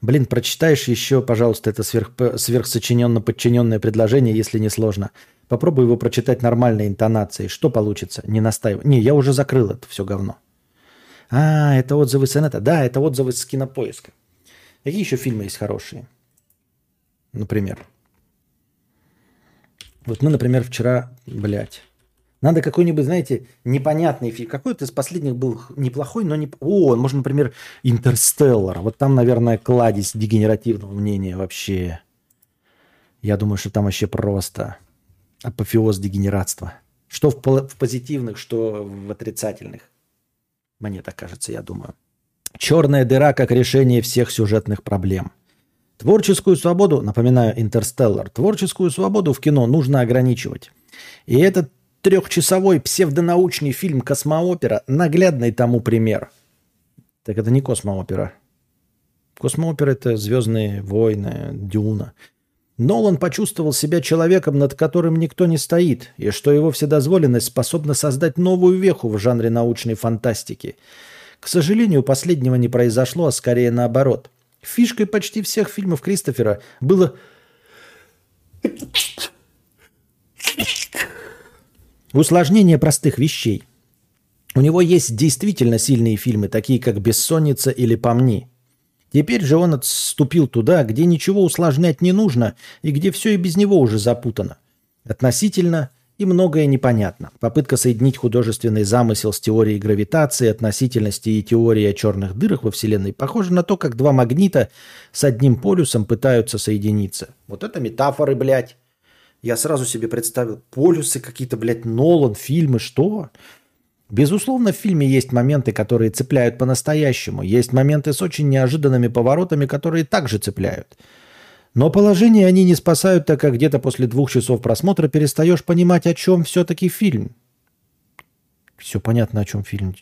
S1: Блин, прочитаешь еще, пожалуйста, это сверх, сверхсочиненно подчиненное предложение, если не сложно. Попробуй его прочитать нормальной интонацией. Что получится? Не настаивай. Не, я уже закрыл это все говно. А, это отзывы с инета. Да, это отзывы с кинопоиска. Какие еще фильмы есть хорошие? Например. Вот мы, например, вчера, блядь, надо какой-нибудь, знаете, непонятный фильм. Какой-то из последних был неплохой, но не... О, можно, например, «Интерстеллар». Вот там, наверное, кладезь дегенеративного мнения вообще. Я думаю, что там вообще просто апофеоз дегенератства. Что в, в позитивных, что в отрицательных. Мне так кажется, я думаю. Черная дыра как решение всех сюжетных проблем. Творческую свободу, напоминаю, Интерстеллар, творческую свободу в кино нужно ограничивать. И этот трехчасовой псевдонаучный фильм «Космоопера» наглядный тому пример. Так это не космоопера. Космоопера – это «Звездные войны», «Дюна». Нолан почувствовал себя человеком, над которым никто не стоит, и что его вседозволенность способна создать новую веху в жанре научной фантастики – к сожалению, последнего не произошло, а скорее наоборот. Фишкой почти всех фильмов Кристофера было усложнение простых вещей. У него есть действительно сильные фильмы, такие как «Бессонница» или «Помни». Теперь же он отступил туда, где ничего усложнять не нужно и где все и без него уже запутано. Относительно и многое непонятно. Попытка соединить художественный замысел с теорией гравитации, относительности и теорией о черных дырах во Вселенной похожа на то, как два магнита с одним полюсом пытаются соединиться. Вот это метафоры, блядь. Я сразу себе представил полюсы какие-то, блядь, Нолан, фильмы, что? Безусловно, в фильме есть моменты, которые цепляют по-настоящему. Есть моменты с очень неожиданными поворотами, которые также цепляют. Но положение они не спасают, так как где-то после двух часов просмотра перестаешь понимать, о чем все-таки фильм. Все понятно, о чем фильм.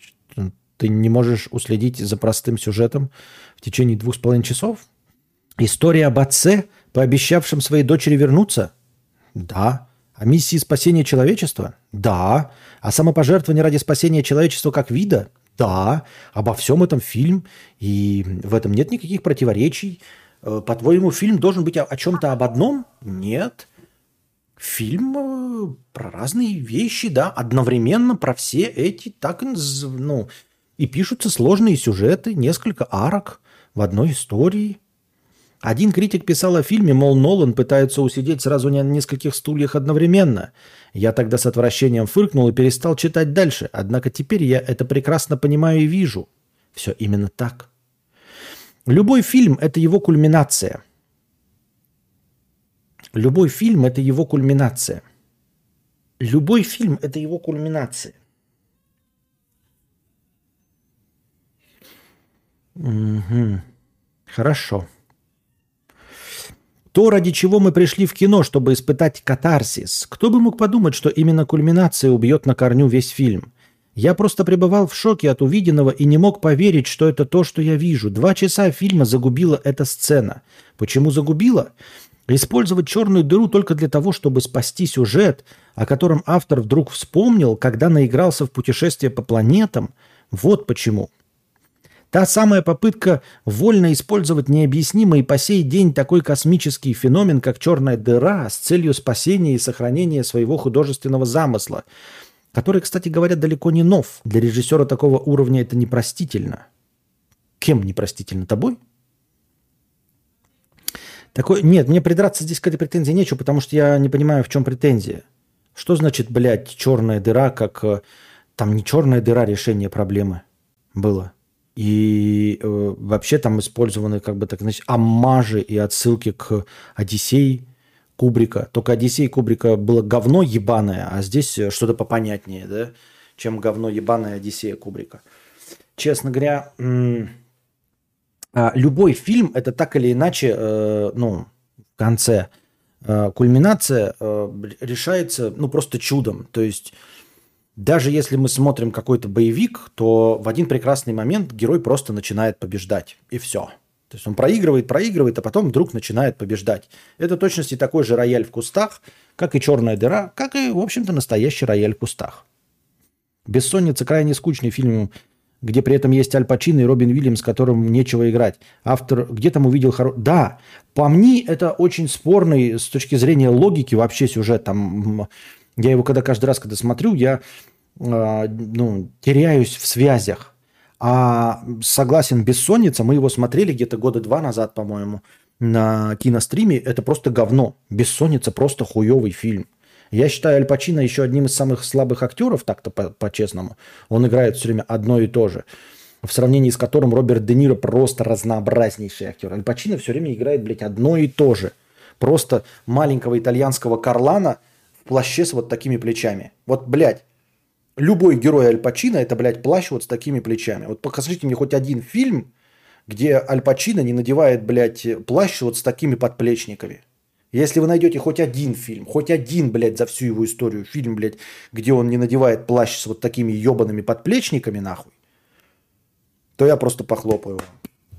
S1: Ты не можешь уследить за простым сюжетом в течение двух с половиной часов? История об отце, пообещавшем своей дочери вернуться? Да. О миссии спасения человечества? Да. О самопожертвовании ради спасения человечества как вида? Да. Обо всем этом фильм, и в этом нет никаких противоречий. Э, по-твоему, фильм должен быть о, о чем-то об одном? Нет. Фильм э, про разные вещи, да, одновременно про все эти, так, ну, и пишутся сложные сюжеты, несколько арок в одной истории. Один критик писал о фильме, мол, Нолан пытается усидеть сразу на нескольких стульях одновременно. Я тогда с отвращением фыркнул и перестал читать дальше, однако теперь я это прекрасно понимаю и вижу. Все именно так. Любой фильм – это его кульминация. Любой фильм – это его кульминация. Любой фильм – это его кульминация. Угу. Хорошо. То, ради чего мы пришли в кино, чтобы испытать катарсис. Кто бы мог подумать, что именно кульминация убьет на корню весь фильм? Я просто пребывал в шоке от увиденного и не мог поверить, что это то, что я вижу. Два часа фильма загубила эта сцена. Почему загубила? Использовать черную дыру только для того, чтобы спасти сюжет, о котором автор вдруг вспомнил, когда наигрался в путешествие по планетам. Вот почему. Та самая попытка вольно использовать необъяснимый по сей день такой космический феномен, как черная дыра, с целью спасения и сохранения своего художественного замысла – который, кстати говоря, далеко не нов. Для режиссера такого уровня это непростительно. Кем непростительно? Тобой? Такой, нет, мне придраться здесь к этой претензии нечего, потому что я не понимаю, в чем претензия. Что значит, блядь, черная дыра, как э, там не черная дыра решение проблемы было. И э, вообще там использованы как бы так значит аммажи и отсылки к Одиссей, Кубрика. Только Одиссей Кубрика было говно ебаное, а здесь э, что-то попонятнее, да, чем говно ебаное Одиссея Кубрика. Честно говоря, а, любой фильм это так или иначе, э, ну, в конце э, кульминация решается, ну, просто чудом. То есть даже если мы смотрим какой-то боевик, то в один прекрасный момент герой просто начинает побеждать. И все. То есть он проигрывает, проигрывает, а потом вдруг начинает побеждать. Это точности такой же рояль в кустах, как и черная дыра, как и, в общем-то, настоящий рояль в кустах. «Бессонница» крайне скучный фильм, где при этом есть Аль Пачино и Робин Уильямс, которым нечего играть. Автор где там увидел хоро... Да, по мне это очень спорный с точки зрения логики вообще сюжет. Там, я его когда каждый раз, когда смотрю, я э, ну, теряюсь в связях. А согласен, «Бессонница», мы его смотрели где-то года два назад, по-моему, на киностриме. Это просто говно. «Бессонница» просто хуевый фильм. Я считаю Аль Пачино еще одним из самых слабых актеров, так-то по-честному. Он играет все время одно и то же. В сравнении с которым Роберт Де Ниро просто разнообразнейший актер. Аль Пачино все время играет, блядь, одно и то же. Просто маленького итальянского Карлана плаще с вот такими плечами. Вот, блядь, любой герой Аль Пачино – это, блядь, плащ вот с такими плечами. Вот покажите мне хоть один фильм, где Аль Пачино не надевает, блядь, плащ вот с такими подплечниками. Если вы найдете хоть один фильм, хоть один, блядь, за всю его историю фильм, блядь, где он не надевает плащ с вот такими ебаными подплечниками, нахуй, то я просто похлопаю.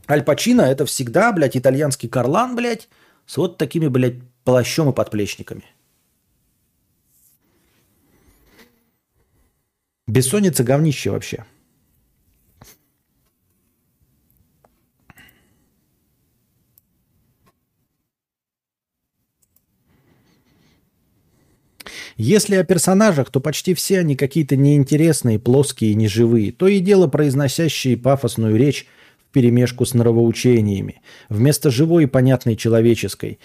S1: Аль Пачино – это всегда, блядь, итальянский карлан, блядь, с вот такими, блядь, плащом и подплечниками. Бессонница говнище вообще. Если о персонажах, то почти все они какие-то неинтересные, плоские, неживые, то и дело произносящие пафосную речь в перемешку с нравоучениями, вместо живой и понятной человеческой.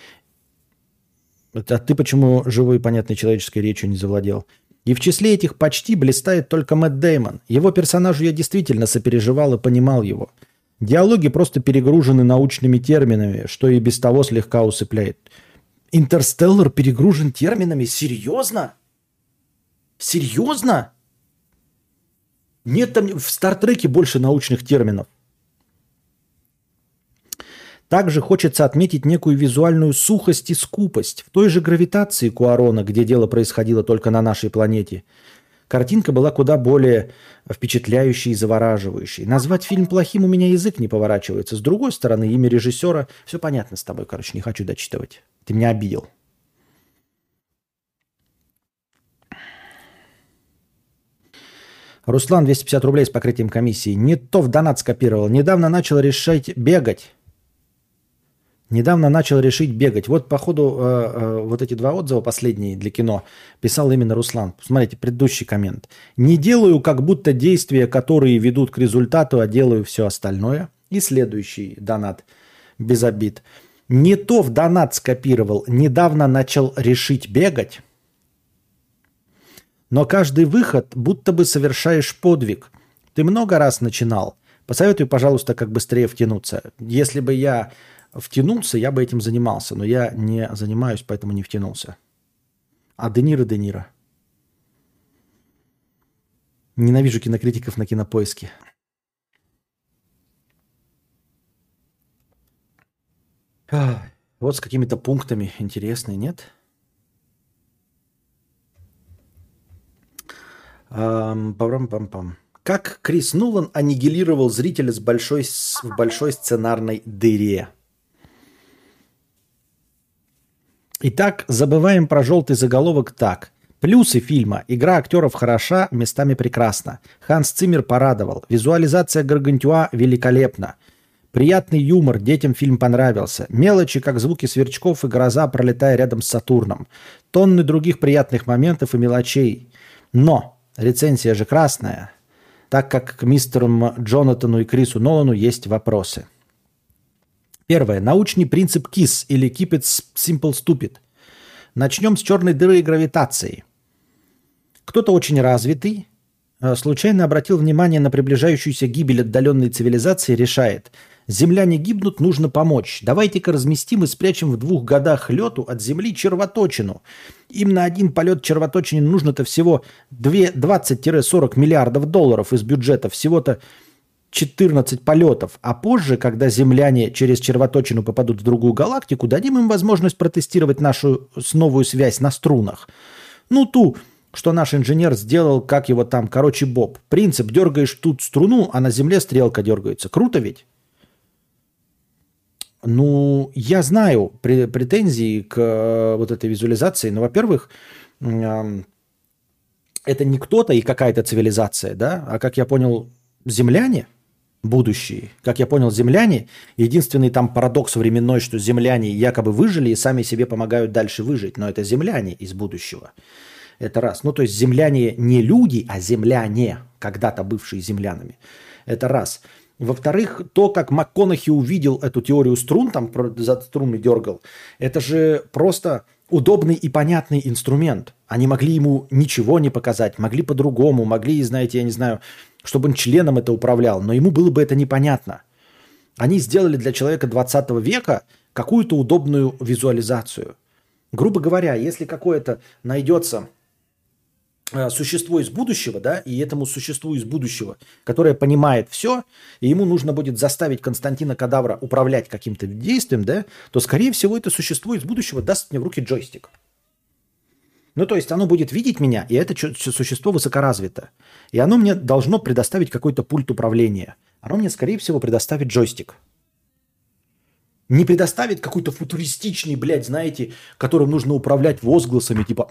S1: А ты почему живой и понятной человеческой речью не завладел? И в числе этих почти блистает только Мэтт Деймон. Его персонажу я действительно сопереживал и понимал его. Диалоги просто перегружены научными терминами, что и без того слегка усыпляет. Интерстеллар перегружен терминами? Серьезно? Серьезно? Нет там в Стартреке больше научных терминов. Также хочется отметить некую визуальную сухость и скупость. В той же гравитации Куарона, где дело происходило только на нашей планете, картинка была куда более впечатляющей и завораживающей. Назвать фильм плохим у меня язык не поворачивается. С другой стороны, имя режиссера... Все понятно с тобой, короче, не хочу дочитывать. Ты меня обидел. Руслан, 250 рублей с покрытием комиссии. Не то в донат скопировал. Недавно начал решать бегать Недавно начал решить бегать. Вот, походу, э, э, вот эти два отзыва последние для кино писал именно Руслан. Смотрите, предыдущий коммент. Не делаю как будто действия, которые ведут к результату, а делаю все остальное. И следующий донат без обид. Не то в донат скопировал. Недавно начал решить бегать. Но каждый выход будто бы совершаешь подвиг. Ты много раз начинал. Посоветуй, пожалуйста, как быстрее втянуться. Если бы я втянулся, я бы этим занимался, но я не занимаюсь, поэтому не втянулся. А Де Ниро Де Ниро. Ненавижу кинокритиков на кинопоиске. Вот с какими-то пунктами интересные, нет? Пам-пам-пам. Как Крис Нулан аннигилировал зрителя с большой, в большой сценарной дыре? Итак, забываем про желтый заголовок так. Плюсы фильма. Игра актеров хороша, местами прекрасна. Ханс Циммер порадовал. Визуализация Гаргантюа великолепна. Приятный юмор, детям фильм понравился. Мелочи, как звуки сверчков и гроза, пролетая рядом с Сатурном. Тонны других приятных моментов и мелочей. Но рецензия же красная, так как к мистеру Джонатану и Крису Нолану есть вопросы. Первое. Научный принцип KISS или Keep it simple stupid. Начнем с черной дыры и гравитации. Кто-то очень развитый, э, случайно обратил внимание на приближающуюся гибель отдаленной цивилизации, решает, земляне гибнут, нужно помочь. Давайте-ка разместим и спрячем в двух годах лету от Земли червоточину. Им на один полет червоточине нужно-то всего 20-40 миллиардов долларов из бюджета, всего-то 14 полетов, а позже, когда земляне через червоточину попадут в другую галактику, дадим им возможность протестировать нашу новую связь на струнах. Ну, ту, что наш инженер сделал, как его там, короче, Боб. Принцип, дергаешь тут струну, а на Земле стрелка дергается. Круто ведь? Ну, я знаю претензии к э, вот этой визуализации, но, во-первых, это не кто-то и какая-то цивилизация, да, а, как я понял, земляне – будущие. Как я понял, земляне, единственный там парадокс временной, что земляне якобы выжили и сами себе помогают дальше выжить, но это земляне из будущего. Это раз. Ну, то есть земляне не люди, а земляне, когда-то бывшие землянами. Это раз. Во-вторых, то, как МакКонахи увидел эту теорию струн, там за струнами дергал, это же просто удобный и понятный инструмент. Они могли ему ничего не показать, могли по-другому, могли, знаете, я не знаю, чтобы он членом это управлял, но ему было бы это непонятно. Они сделали для человека 20 века какую-то удобную визуализацию. Грубо говоря, если какое-то найдется существо из будущего, да, и этому существу из будущего, которое понимает все, и ему нужно будет заставить Константина Кадавра управлять каким-то действием, да, то, скорее всего, это существо из будущего даст мне в руки джойстик. Ну, то есть оно будет видеть меня, и это существо высокоразвито. И оно мне должно предоставить какой-то пульт управления. Оно мне, скорее всего, предоставит джойстик. Не предоставит какой-то футуристичный, блядь, знаете, которым нужно управлять возгласами, типа...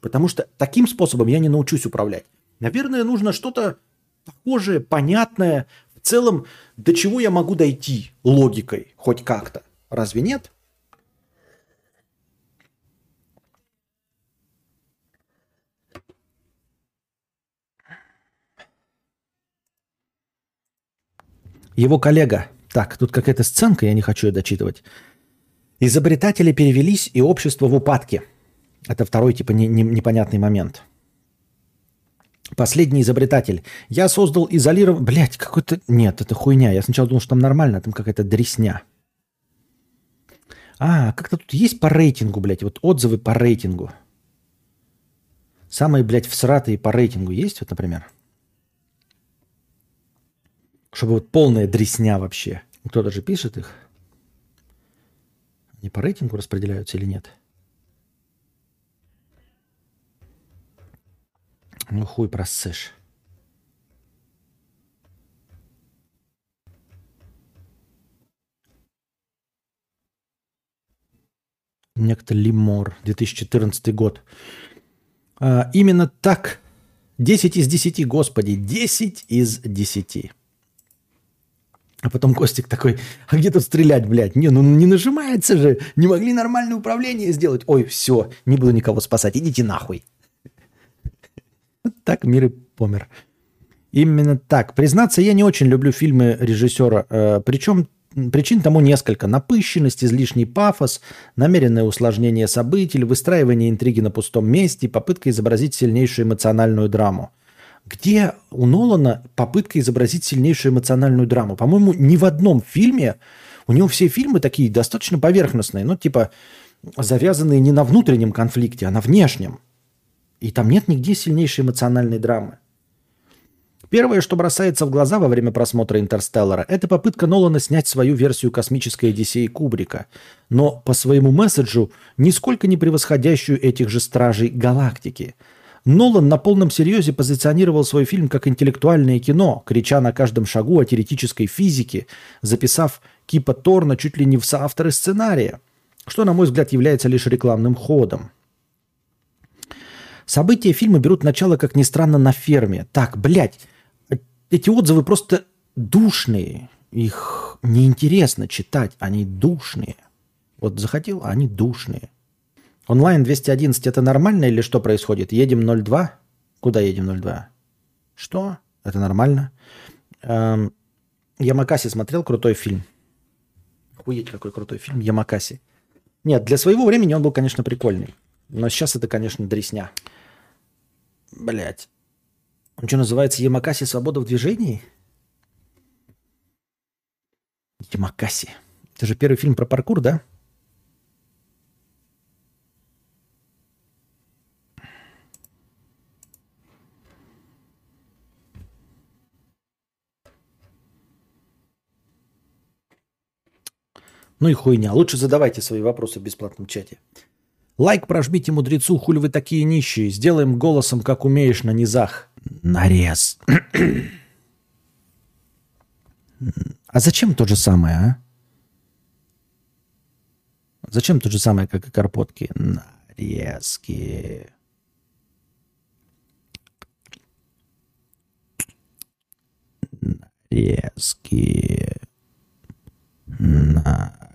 S1: Потому что таким способом я не научусь управлять. Наверное, нужно что-то похожее, понятное, в целом, до чего я могу дойти логикой хоть как-то? Разве нет? Его коллега. Так, тут какая-то сценка, я не хочу ее дочитывать. Изобретатели перевелись, и общество в упадке. Это второй, типа, не, не, непонятный момент. Последний изобретатель. Я создал изолированный... Блять, какой-то... Нет, это хуйня. Я сначала думал, что там нормально, а там какая-то дресня. А, как-то тут есть по рейтингу, блядь, вот отзывы по рейтингу. Самые, блядь, всратые по рейтингу есть, вот, например? Чтобы вот полная дресня вообще. Кто-то же пишет их. Они по рейтингу распределяются или нет? Ну хуй просышь. Некто Лимор, 2014 год. А, именно так 10 из 10, господи, 10 из 10. А потом Костик такой, а где тут стрелять, блядь? Не, ну не нажимается же. Не могли нормальное управление сделать. Ой, все, не буду никого спасать, идите нахуй. Так мир и помер. Именно так. Признаться, я не очень люблю фильмы режиссера. Э, причем причин тому несколько. Напыщенность, излишний пафос, намеренное усложнение событий, выстраивание интриги на пустом месте, попытка изобразить сильнейшую эмоциональную драму. Где у Нолана попытка изобразить сильнейшую эмоциональную драму? По-моему, ни в одном фильме, у него все фильмы такие достаточно поверхностные, ну типа завязанные не на внутреннем конфликте, а на внешнем. И там нет нигде сильнейшей эмоциональной драмы. Первое, что бросается в глаза во время просмотра «Интерстеллара», это попытка Нолана снять свою версию космической Одиссеи Кубрика, но по своему месседжу нисколько не превосходящую этих же «Стражей Галактики». Нолан на полном серьезе позиционировал свой фильм как интеллектуальное кино, крича на каждом шагу о теоретической физике, записав Кипа Торна чуть ли не в соавторы сценария, что, на мой взгляд, является лишь рекламным ходом. События фильма берут начало, как ни странно, на ферме. Так, блядь, эти отзывы просто душные. Их неинтересно читать, они душные. Вот захотел, а они душные. Онлайн 211 это нормально или что происходит? Едем 02? Куда едем 02? Что? Это нормально? Эм, Ямакаси смотрел крутой фильм. Охуеть, какой крутой фильм. Ямакаси. Нет, для своего времени он был, конечно, прикольный. Но сейчас это, конечно, дресня. Блять. Он что, называется Ямакаси «Свобода в движении»? Ямакаси. Это же первый фильм про паркур, да? Ну и хуйня. Лучше задавайте свои вопросы в бесплатном чате. Лайк прожмите мудрецу, хули вы такие нищие. Сделаем голосом, как умеешь на низах. Нарез. а зачем то же самое, а? Зачем то же самое, как и карпотки? Нарезки. Нарезки. Нарезки.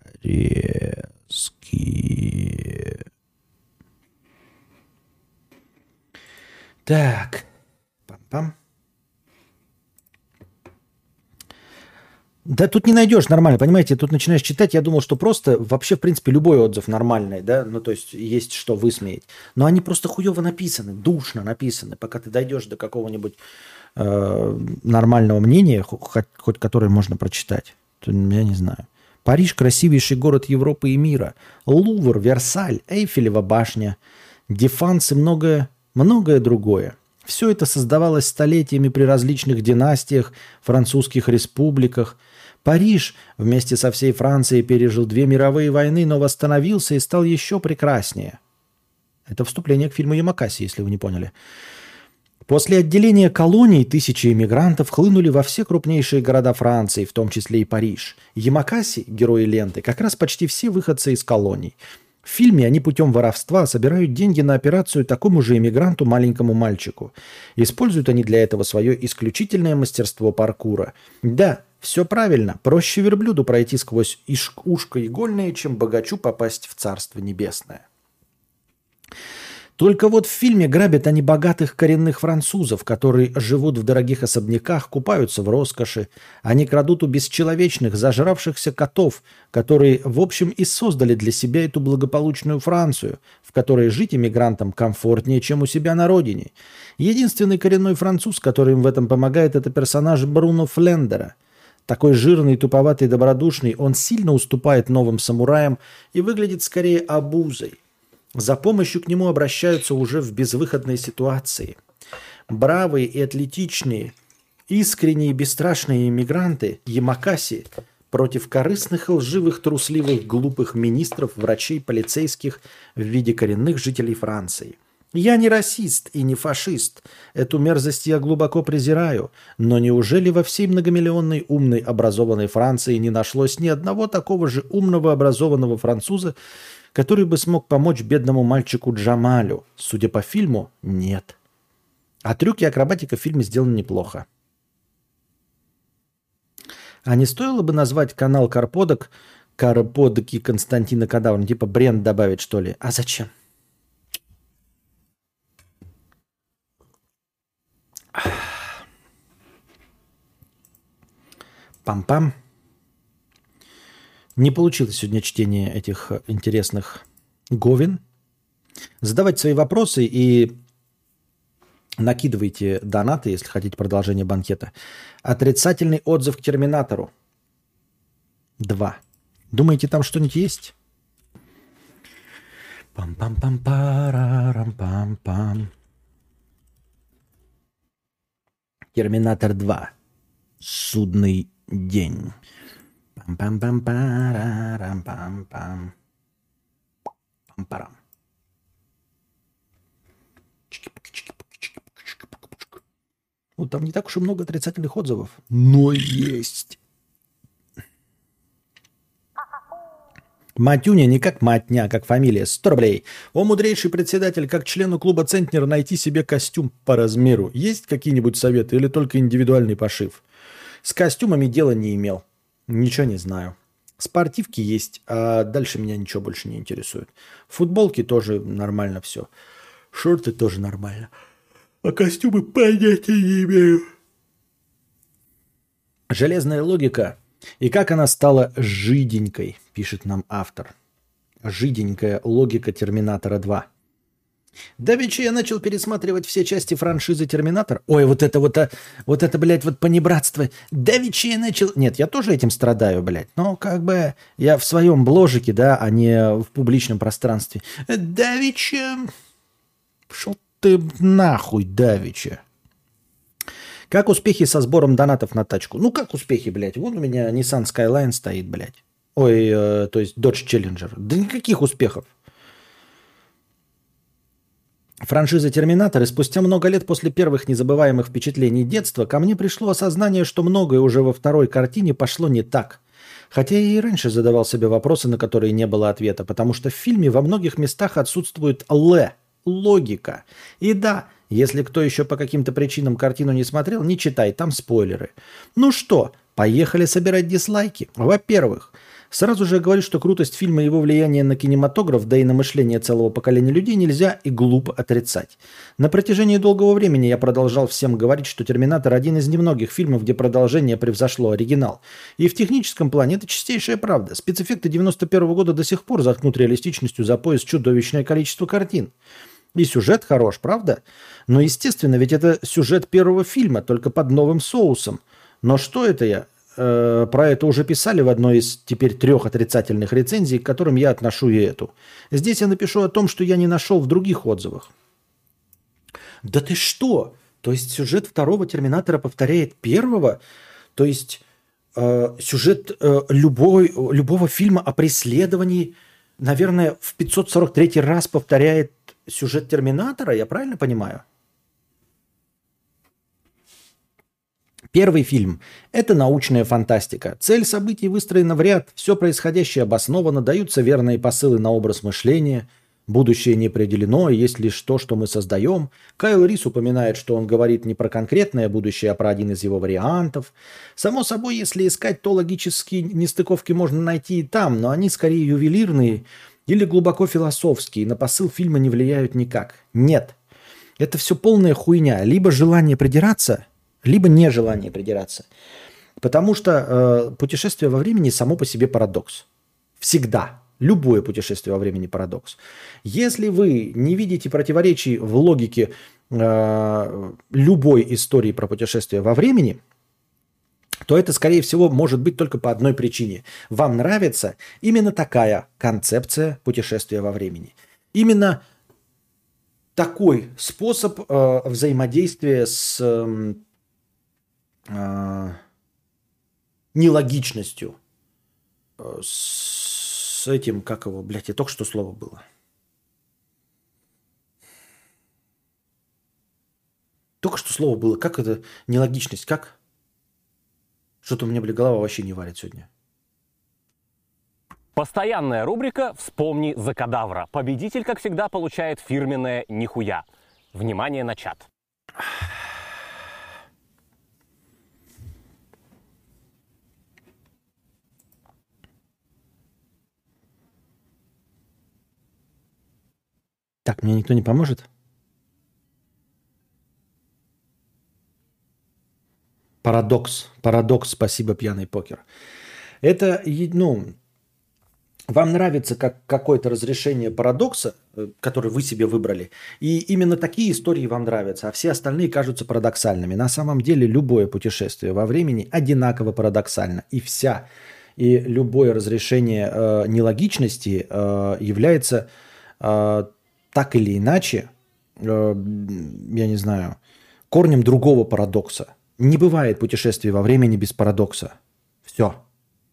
S1: Так. Пам-пам. Да тут не найдешь нормально, понимаете, тут начинаешь читать, я думал, что просто вообще, в принципе, любой отзыв нормальный, да, ну то есть есть что высмеять. Но они просто хуево написаны, душно написаны, пока ты дойдешь до какого-нибудь э, нормального мнения, хоть, хоть которое можно прочитать. То, я не знаю. Париж – красивейший город Европы и мира. Лувр, Версаль, Эйфелева башня, Дефанс и многое многое другое. Все это создавалось столетиями при различных династиях, французских республиках. Париж вместе со всей Францией пережил две мировые войны, но восстановился и стал еще прекраснее. Это вступление к фильму Ямакаси, если вы не поняли. После отделения колоний тысячи эмигрантов хлынули во все крупнейшие города Франции, в том числе и Париж. Ямакаси, герои ленты, как раз почти все выходцы из колоний – в фильме они путем воровства собирают деньги на операцию такому же иммигранту маленькому мальчику. Используют они для этого свое исключительное мастерство паркура. Да, все правильно. Проще верблюду пройти сквозь ушко игольное, чем богачу попасть в Царство Небесное. Только вот в фильме грабят они богатых коренных французов, которые живут в дорогих особняках, купаются в роскоши. Они крадут у бесчеловечных, зажравшихся котов, которые, в общем, и создали для себя эту благополучную Францию, в которой жить иммигрантам комфортнее, чем у себя на родине. Единственный коренной француз, который им в этом помогает, это персонаж Бруно Флендера. Такой жирный, туповатый, добродушный, он сильно уступает новым самураям и выглядит скорее обузой. За помощью к нему обращаются уже в безвыходной ситуации. Бравые и атлетичные, искренние и бесстрашные иммигранты Ямакаси против корыстных, лживых, трусливых, глупых министров, врачей, полицейских в виде коренных жителей Франции. Я не расист и не фашист. Эту мерзость я глубоко презираю. Но неужели во всей многомиллионной умной образованной Франции не нашлось ни одного такого же умного образованного француза, который бы смог помочь бедному мальчику Джамалю. Судя по фильму, нет. А трюки акробатика в фильме сделаны неплохо. А не стоило бы назвать канал Карподок Карподоки Константина Кадавра? Типа бренд добавить, что ли? А зачем? Пам-пам. Не получилось сегодня чтение этих интересных говин. Задавайте свои вопросы и накидывайте донаты, если хотите продолжение банкета. Отрицательный отзыв к Терминатору. Два. Думаете, там что-нибудь есть? Пам-пам-пам-парам-пам-пам. Терминатор 2. Судный день. Пам-пам-пам-парам-пам-пам. Пам-парам. Ну, там не так уж и много отрицательных отзывов, но есть. Матюня не как матня, а как фамилия. 100 рублей. О, мудрейший председатель, как члену клуба Центнер найти себе костюм по размеру. Есть какие-нибудь советы или только индивидуальный пошив? С костюмами дела не имел. Ничего не знаю. Спортивки есть, а дальше меня ничего больше не интересует. Футболки тоже нормально все. Шорты тоже нормально. А костюмы понятия не имею. Железная логика и как она стала жиденькой, пишет нам автор. Жиденькая логика Терминатора 2. Давеча я начал пересматривать все части франшизы Терминатор. Ой, вот это вот, а, вот это, блядь, вот понебратство. Давеча я начал... Нет, я тоже этим страдаю, блядь. Но как бы я в своем бложике, да, а не в публичном пространстве. Давеча... Шел ты нахуй, Давича. Как успехи со сбором донатов на тачку? Ну, как успехи, блядь? Вон у меня Nissan Skyline стоит, блядь. Ой, э, то есть Dodge Challenger. Да никаких успехов. Франшиза «Терминатор» и спустя много лет после первых незабываемых впечатлений детства ко мне пришло осознание, что многое уже во второй картине пошло не так. Хотя я и раньше задавал себе вопросы, на которые не было ответа, потому что в фильме во многих местах отсутствует «л» – логика. И да, если кто еще по каким-то причинам картину не смотрел, не читай, там спойлеры. Ну что, поехали собирать дизлайки? Во-первых, сразу же говорю, что крутость фильма и его влияние на кинематограф, да и на мышление целого поколения людей нельзя и глупо отрицать. На протяжении долгого времени я продолжал всем говорить, что «Терминатор» один из немногих фильмов, где продолжение превзошло оригинал. И в техническом плане это чистейшая правда. Спецэффекты 91 -го года до сих пор заткнут реалистичностью за пояс чудовищное количество картин. И сюжет хорош, правда? Но, естественно, ведь это сюжет первого фильма, только под новым соусом. Но что это я? Э, про это уже писали в одной из теперь трех отрицательных рецензий, к которым я отношу и эту. Здесь я напишу о том, что я не нашел в других отзывах. Да ты что? То есть сюжет второго Терминатора повторяет первого? То есть э, сюжет э, любой, любого фильма о преследовании, наверное, в 543 раз повторяет сюжет Терминатора, я правильно понимаю? Первый фильм – это научная фантастика. Цель событий выстроена в ряд, все происходящее обосновано, даются верные посылы на образ мышления, будущее не определено, есть лишь то, что мы создаем. Кайл Рис упоминает, что он говорит не про конкретное будущее, а про один из его вариантов. Само собой, если искать, то логические нестыковки можно найти и там, но они скорее ювелирные – или глубоко философские, на посыл фильма не влияют никак. Нет. Это все полная хуйня. Либо желание придираться, либо нежелание придираться. Потому что э, путешествие во времени само по себе парадокс. Всегда. Любое путешествие во времени парадокс. Если вы не видите противоречий в логике э, любой истории про путешествие во времени – то это, скорее всего, может быть только по одной причине. Вам нравится именно такая концепция путешествия во времени. Именно такой способ э, взаимодействия с э, нелогичностью. Э, с этим, как его, блядь, я только что слово было. Только что слово было. Как это нелогичность? Как? Что-то у меня, бля, голова вообще не варит сегодня.
S3: Постоянная рубрика «Вспомни за кадавра». Победитель, как всегда, получает фирменное «Нихуя». Внимание на чат.
S1: Так, мне никто не поможет? Парадокс. Парадокс. Спасибо, пьяный покер. Это, ну, вам нравится как какое-то разрешение парадокса, э, который вы себе выбрали, и именно такие истории вам нравятся, а все остальные кажутся парадоксальными. На самом деле любое путешествие во времени одинаково парадоксально. И вся, и любое разрешение э, нелогичности э, является э, так или иначе, э, я не знаю, корнем другого парадокса. Не бывает путешествий во времени без парадокса. Все.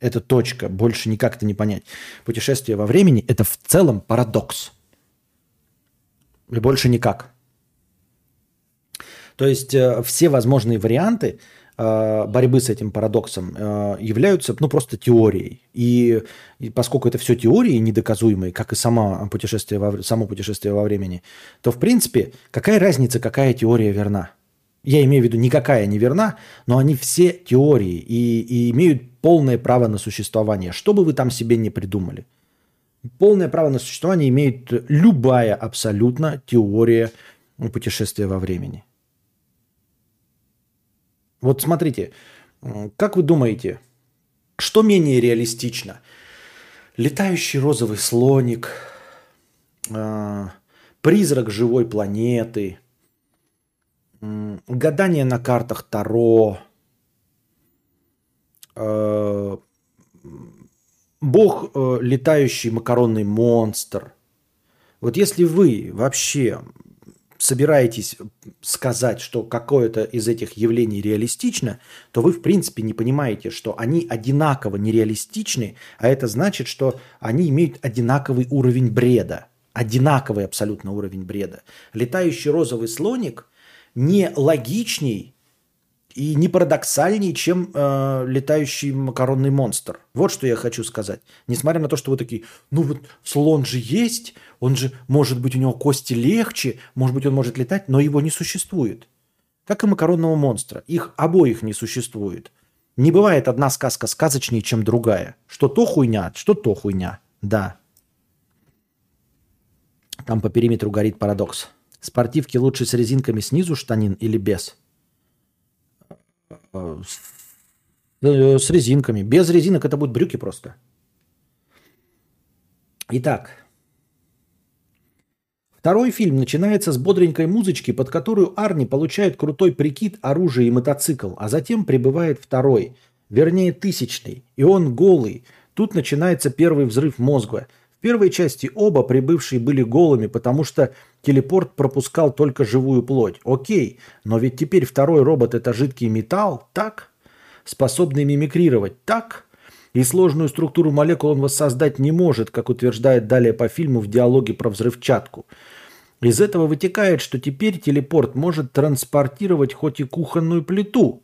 S1: Это точка. Больше никак это не понять. Путешествие во времени – это в целом парадокс. И больше никак. То есть э, все возможные варианты борьбы с этим парадоксом э, являются ну, просто теорией. И, и поскольку это все теории недоказуемые, как и само путешествие, во, само путешествие во времени, то в принципе какая разница, какая теория верна? Я имею в виду, никакая не верна, но они все теории и, и имеют полное право на существование, что бы вы там себе не придумали. Полное право на существование имеет любая абсолютно теория путешествия во времени. Вот смотрите, как вы думаете, что менее реалистично? Летающий розовый слоник, а, призрак живой планеты – гадание на картах Таро, э, бог э, летающий макаронный монстр. Вот если вы вообще собираетесь сказать, что какое-то из этих явлений реалистично, то вы в принципе не понимаете, что они одинаково нереалистичны, а это значит, что они имеют одинаковый уровень бреда. Одинаковый абсолютно уровень бреда. Летающий розовый слоник не логичней и не парадоксальней, чем э, летающий макаронный монстр. Вот что я хочу сказать. Несмотря на то, что вы такие, ну вот слон же есть, он же, может быть, у него кости легче, может быть, он может летать, но его не существует. Как и макаронного монстра. Их обоих не существует. Не бывает одна сказка сказочнее, чем другая. Что то хуйня, что то хуйня. Да. Там по периметру горит парадокс. Спортивки лучше с резинками снизу штанин или без? Э, с резинками. Без резинок это будут брюки просто. Итак, Второй фильм начинается с бодренькой музычки, под которую Арни получает крутой прикид, оружие и мотоцикл, а затем прибывает второй, вернее тысячный, и он голый. Тут начинается первый взрыв мозга – первой части оба прибывшие были голыми, потому что телепорт пропускал только живую плоть. Окей, но ведь теперь второй робот это жидкий металл, так? Способный мимикрировать, так? И сложную структуру молекул он воссоздать не может, как утверждает далее по фильму в диалоге про взрывчатку. Из этого вытекает, что теперь телепорт может транспортировать хоть и кухонную плиту,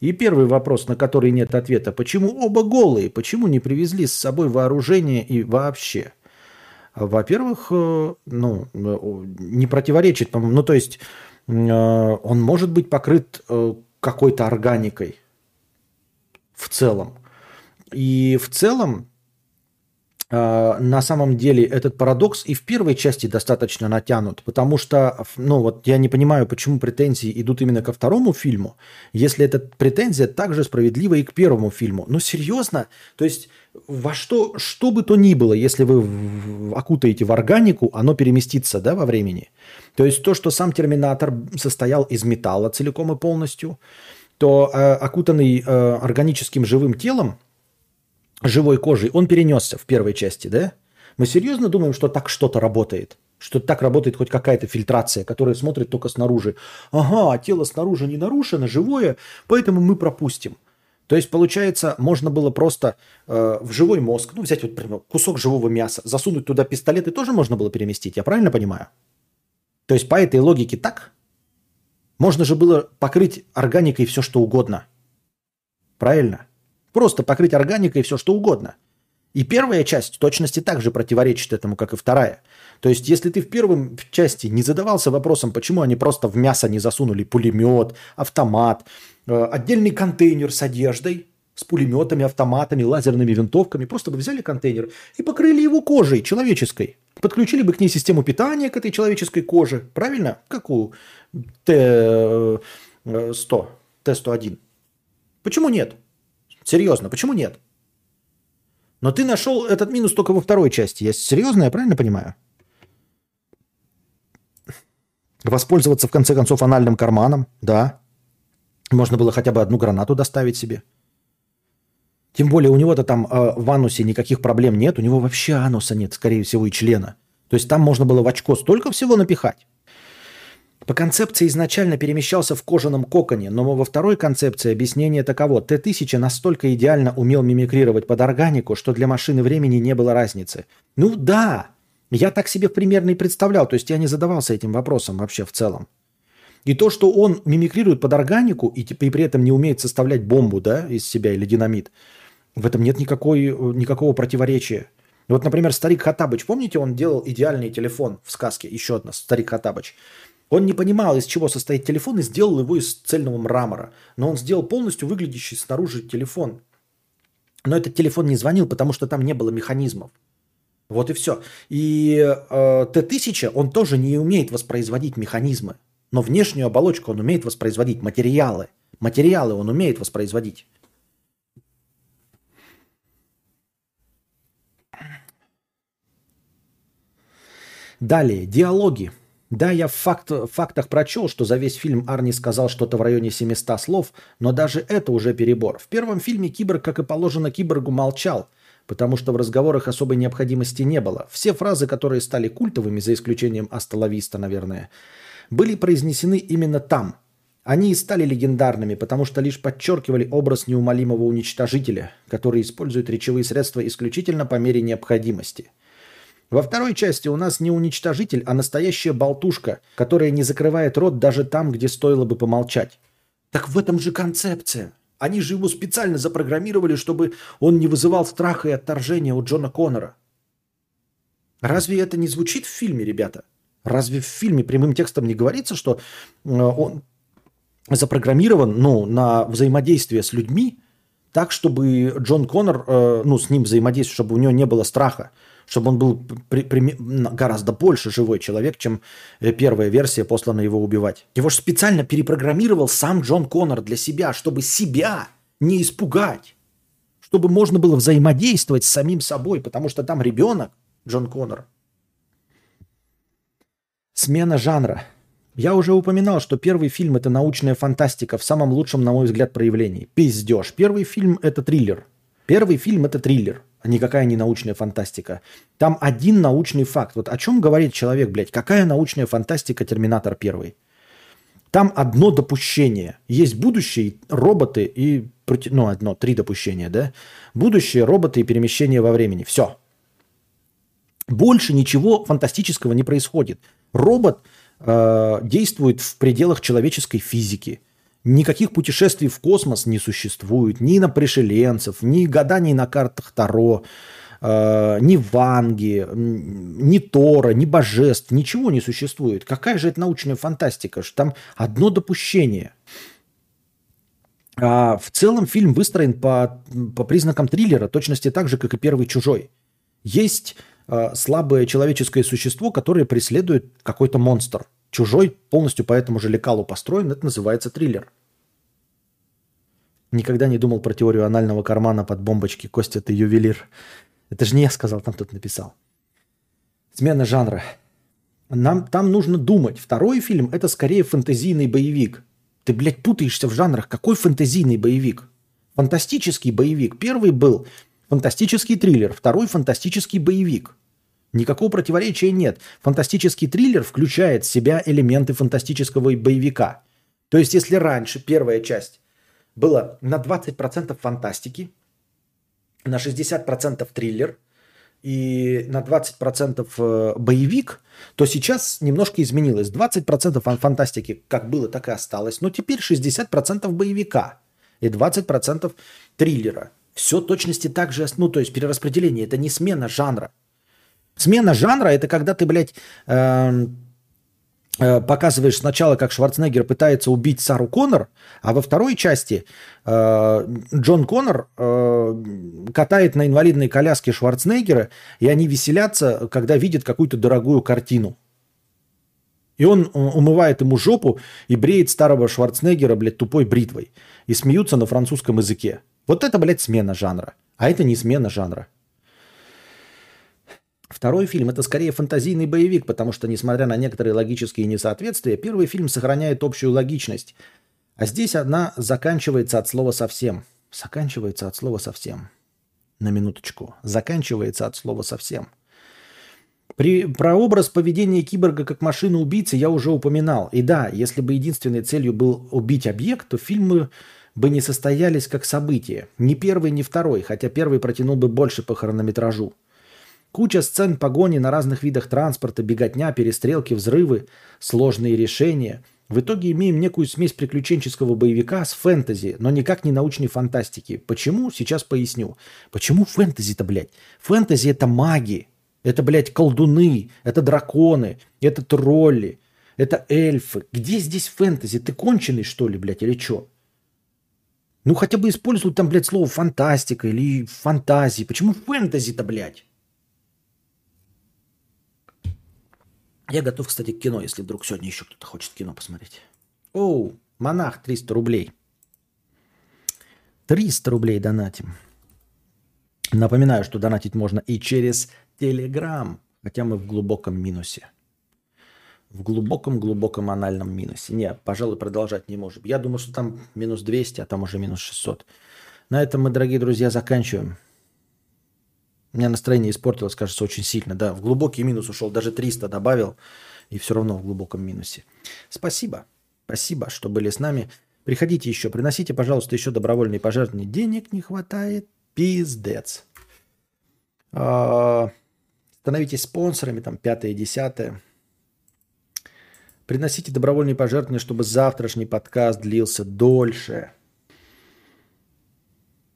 S1: и первый вопрос, на который нет ответа, почему оба голые, почему не привезли с собой вооружение и вообще? Во-первых, э, ну, э, не противоречит, по-моему, ну, то есть э, он может быть покрыт какой-то органикой в целом. И в целом на самом деле этот парадокс и в первой части достаточно натянут, потому что, ну вот я не понимаю, почему претензии идут именно ко второму фильму, если эта претензия также справедлива и к первому фильму. Ну серьезно, то есть во что, что бы то ни было, если вы окутаете в органику, оно переместится да, во времени. То есть то, что сам Терминатор состоял из металла целиком и полностью, то э, окутанный э, органическим живым телом, живой кожей, он перенесся в первой части, да? Мы серьезно думаем, что так что-то работает? Что так работает хоть какая-то фильтрация, которая смотрит только снаружи. Ага, а тело снаружи не нарушено, живое, поэтому мы пропустим. То есть, получается, можно было просто э, в живой мозг, ну, взять вот например, кусок живого мяса, засунуть туда пистолет и тоже можно было переместить, я правильно понимаю? То есть, по этой логике так? Можно же было покрыть органикой все, что угодно. Правильно? Просто покрыть органикой все что угодно. И первая часть в точности так же противоречит этому, как и вторая. То есть, если ты в первом части не задавался вопросом, почему они просто в мясо не засунули пулемет, автомат, э, отдельный контейнер с одеждой, с пулеметами, автоматами, лазерными винтовками, просто бы взяли контейнер и покрыли его кожей человеческой. Подключили бы к ней систему питания, к этой человеческой коже. Правильно? Как у Т-100, Т-101. Почему нет? Серьезно, почему нет? Но ты нашел этот минус только во второй части. Я серьезно, я правильно понимаю? Воспользоваться, в конце концов, анальным карманом, да. Можно было хотя бы одну гранату доставить себе. Тем более у него-то там э, в анусе никаких проблем нет. У него вообще ануса нет, скорее всего, и члена. То есть там можно было в очко столько всего напихать. По концепции изначально перемещался в кожаном коконе, но во второй концепции объяснение таково. Т-1000 настолько идеально умел мимикрировать под органику, что для машины времени не было разницы. Ну да, я так себе примерно и представлял, то есть я не задавался этим вопросом вообще в целом. И то, что он мимикрирует под органику и, и при этом не умеет составлять бомбу да, из себя или динамит, в этом нет никакой, никакого противоречия. Вот, например, старик Хатабыч, помните, он делал идеальный телефон в сказке, еще одна, старик Хатабыч. Он не понимал, из чего состоит телефон, и сделал его из цельного мрамора. Но он сделал полностью выглядящий снаружи телефон. Но этот телефон не звонил, потому что там не было механизмов. Вот и все. И э, Т-1000, он тоже не умеет воспроизводить механизмы. Но внешнюю оболочку он умеет воспроизводить, материалы. Материалы он умеет воспроизводить. Далее, диалоги. Да, я в, факт, фактах прочел, что за весь фильм Арни сказал что-то в районе 700 слов, но даже это уже перебор. В первом фильме Киборг, как и положено Киборгу, молчал, потому что в разговорах особой необходимости не было. Все фразы, которые стали культовыми, за исключением Астоловиста, наверное, были произнесены именно там. Они и стали легендарными, потому что лишь подчеркивали образ неумолимого уничтожителя, который использует речевые средства исключительно по мере необходимости – во второй части у нас не уничтожитель, а настоящая болтушка, которая не закрывает рот даже там, где стоило бы помолчать. Так в этом же концепция. Они же его специально запрограммировали, чтобы он не вызывал страха и отторжения у Джона Коннора. Разве это не звучит в фильме, ребята? Разве в фильме прямым текстом не говорится, что э, он запрограммирован ну, на взаимодействие с людьми так, чтобы Джон Коннор, э, ну, с ним взаимодействовал, чтобы у него не было страха, чтобы он был при, при, гораздо больше живой человек, чем э, первая версия послана его убивать. Его же специально перепрограммировал сам Джон Коннор для себя, чтобы себя не испугать, чтобы можно было взаимодействовать с самим собой, потому что там ребенок, Джон Коннор. Смена жанра. Я уже упоминал, что первый фильм это научная фантастика в самом лучшем, на мой взгляд, проявлении. Пиздеж. Первый фильм это триллер. Первый фильм это триллер никакая не научная фантастика. Там один научный факт. Вот о чем говорит человек, блядь? Какая научная фантастика «Терминатор первый»? Там одно допущение. Есть будущее, роботы и... Ну, одно, три допущения, да? Будущее, роботы и перемещение во времени. Все. Больше ничего фантастического не происходит. Робот э, действует в пределах человеческой физики – Никаких путешествий в космос не существует, ни на пришеленцев, ни гаданий на картах Таро, э, ни Ванги, ни Тора, ни божеств, ничего не существует. Какая же это научная фантастика, что там одно допущение. А в целом фильм выстроен по, по признакам триллера, точности так же, как и первый «Чужой». Есть э, слабое человеческое существо, которое преследует какой-то монстр – Чужой полностью по этому же лекалу построен, это называется триллер. Никогда не думал про теорию анального кармана под бомбочки. Костя, ты ювелир. Это же не я сказал, там кто-то написал. Смена жанра. Нам там нужно думать. Второй фильм – это скорее фэнтезийный боевик. Ты, блядь, путаешься в жанрах. Какой фэнтезийный боевик? Фантастический боевик. Первый был фантастический триллер, второй – фантастический боевик. Никакого противоречия нет. Фантастический триллер включает в себя элементы фантастического боевика. То есть, если раньше первая часть была на 20% фантастики, на 60% триллер и на 20% э, боевик, то сейчас немножко изменилось. 20% фантастики как было, так и осталось. Но теперь 60% боевика и 20% триллера. Все точности так же, ну, то есть перераспределение, это не смена жанра. Смена жанра это когда ты, блядь, э, показываешь сначала, как Шварценеггер пытается убить Сару Коннор, а во второй части э, Джон Коннор э, катает на инвалидной коляске Шварценеггера, и они веселятся, когда видят какую-то дорогую картину. И он умывает ему жопу и бреет старого Шварценеггера, блядь, тупой бритвой. И смеются на французском языке. Вот это, блядь, смена жанра. А это не смена жанра. Второй фильм – это скорее фантазийный боевик, потому что, несмотря на некоторые логические несоответствия, первый фильм сохраняет общую логичность. А здесь она заканчивается от слова «совсем». Заканчивается от слова «совсем». На минуточку. Заканчивается от слова «совсем». При, про образ поведения киборга как машины-убийцы я уже упоминал. И да, если бы единственной целью был убить объект, то фильмы бы не состоялись как события. Ни первый, ни второй, хотя первый протянул бы больше по хронометражу. Куча сцен погони на разных видах транспорта, беготня, перестрелки, взрывы, сложные решения. В итоге имеем некую смесь приключенческого боевика с фэнтези, но никак не научной фантастики. Почему? Сейчас поясню. Почему фэнтези-то, блядь? Фэнтези – это маги, это, блядь, колдуны, это драконы, это тролли, это эльфы. Где здесь фэнтези? Ты конченый, что ли, блядь, или что? Ну, хотя бы используй там, блядь, слово фантастика или фантазии. Почему фэнтези-то, блядь? Я готов, кстати, к кино, если вдруг сегодня еще кто-то хочет кино посмотреть. Оу, монах 300 рублей. 300 рублей донатим. Напоминаю, что донатить можно и через Телеграм, хотя мы в глубоком минусе. В глубоком-глубоком анальном минусе. Не, пожалуй, продолжать не можем. Я думаю, что там минус 200, а там уже минус 600. На этом мы, дорогие друзья, заканчиваем. У меня настроение испортилось, кажется, очень сильно. Да, в глубокий минус ушел, даже 300 добавил, и все равно в глубоком минусе. Спасибо. Спасибо, что были с нами. Приходите еще, приносите, пожалуйста, еще добровольные пожертвования. Денег не хватает. Пиздец. А, становитесь спонсорами, там, пятое, десятое. Приносите добровольные пожертвования, чтобы завтрашний подкаст длился дольше.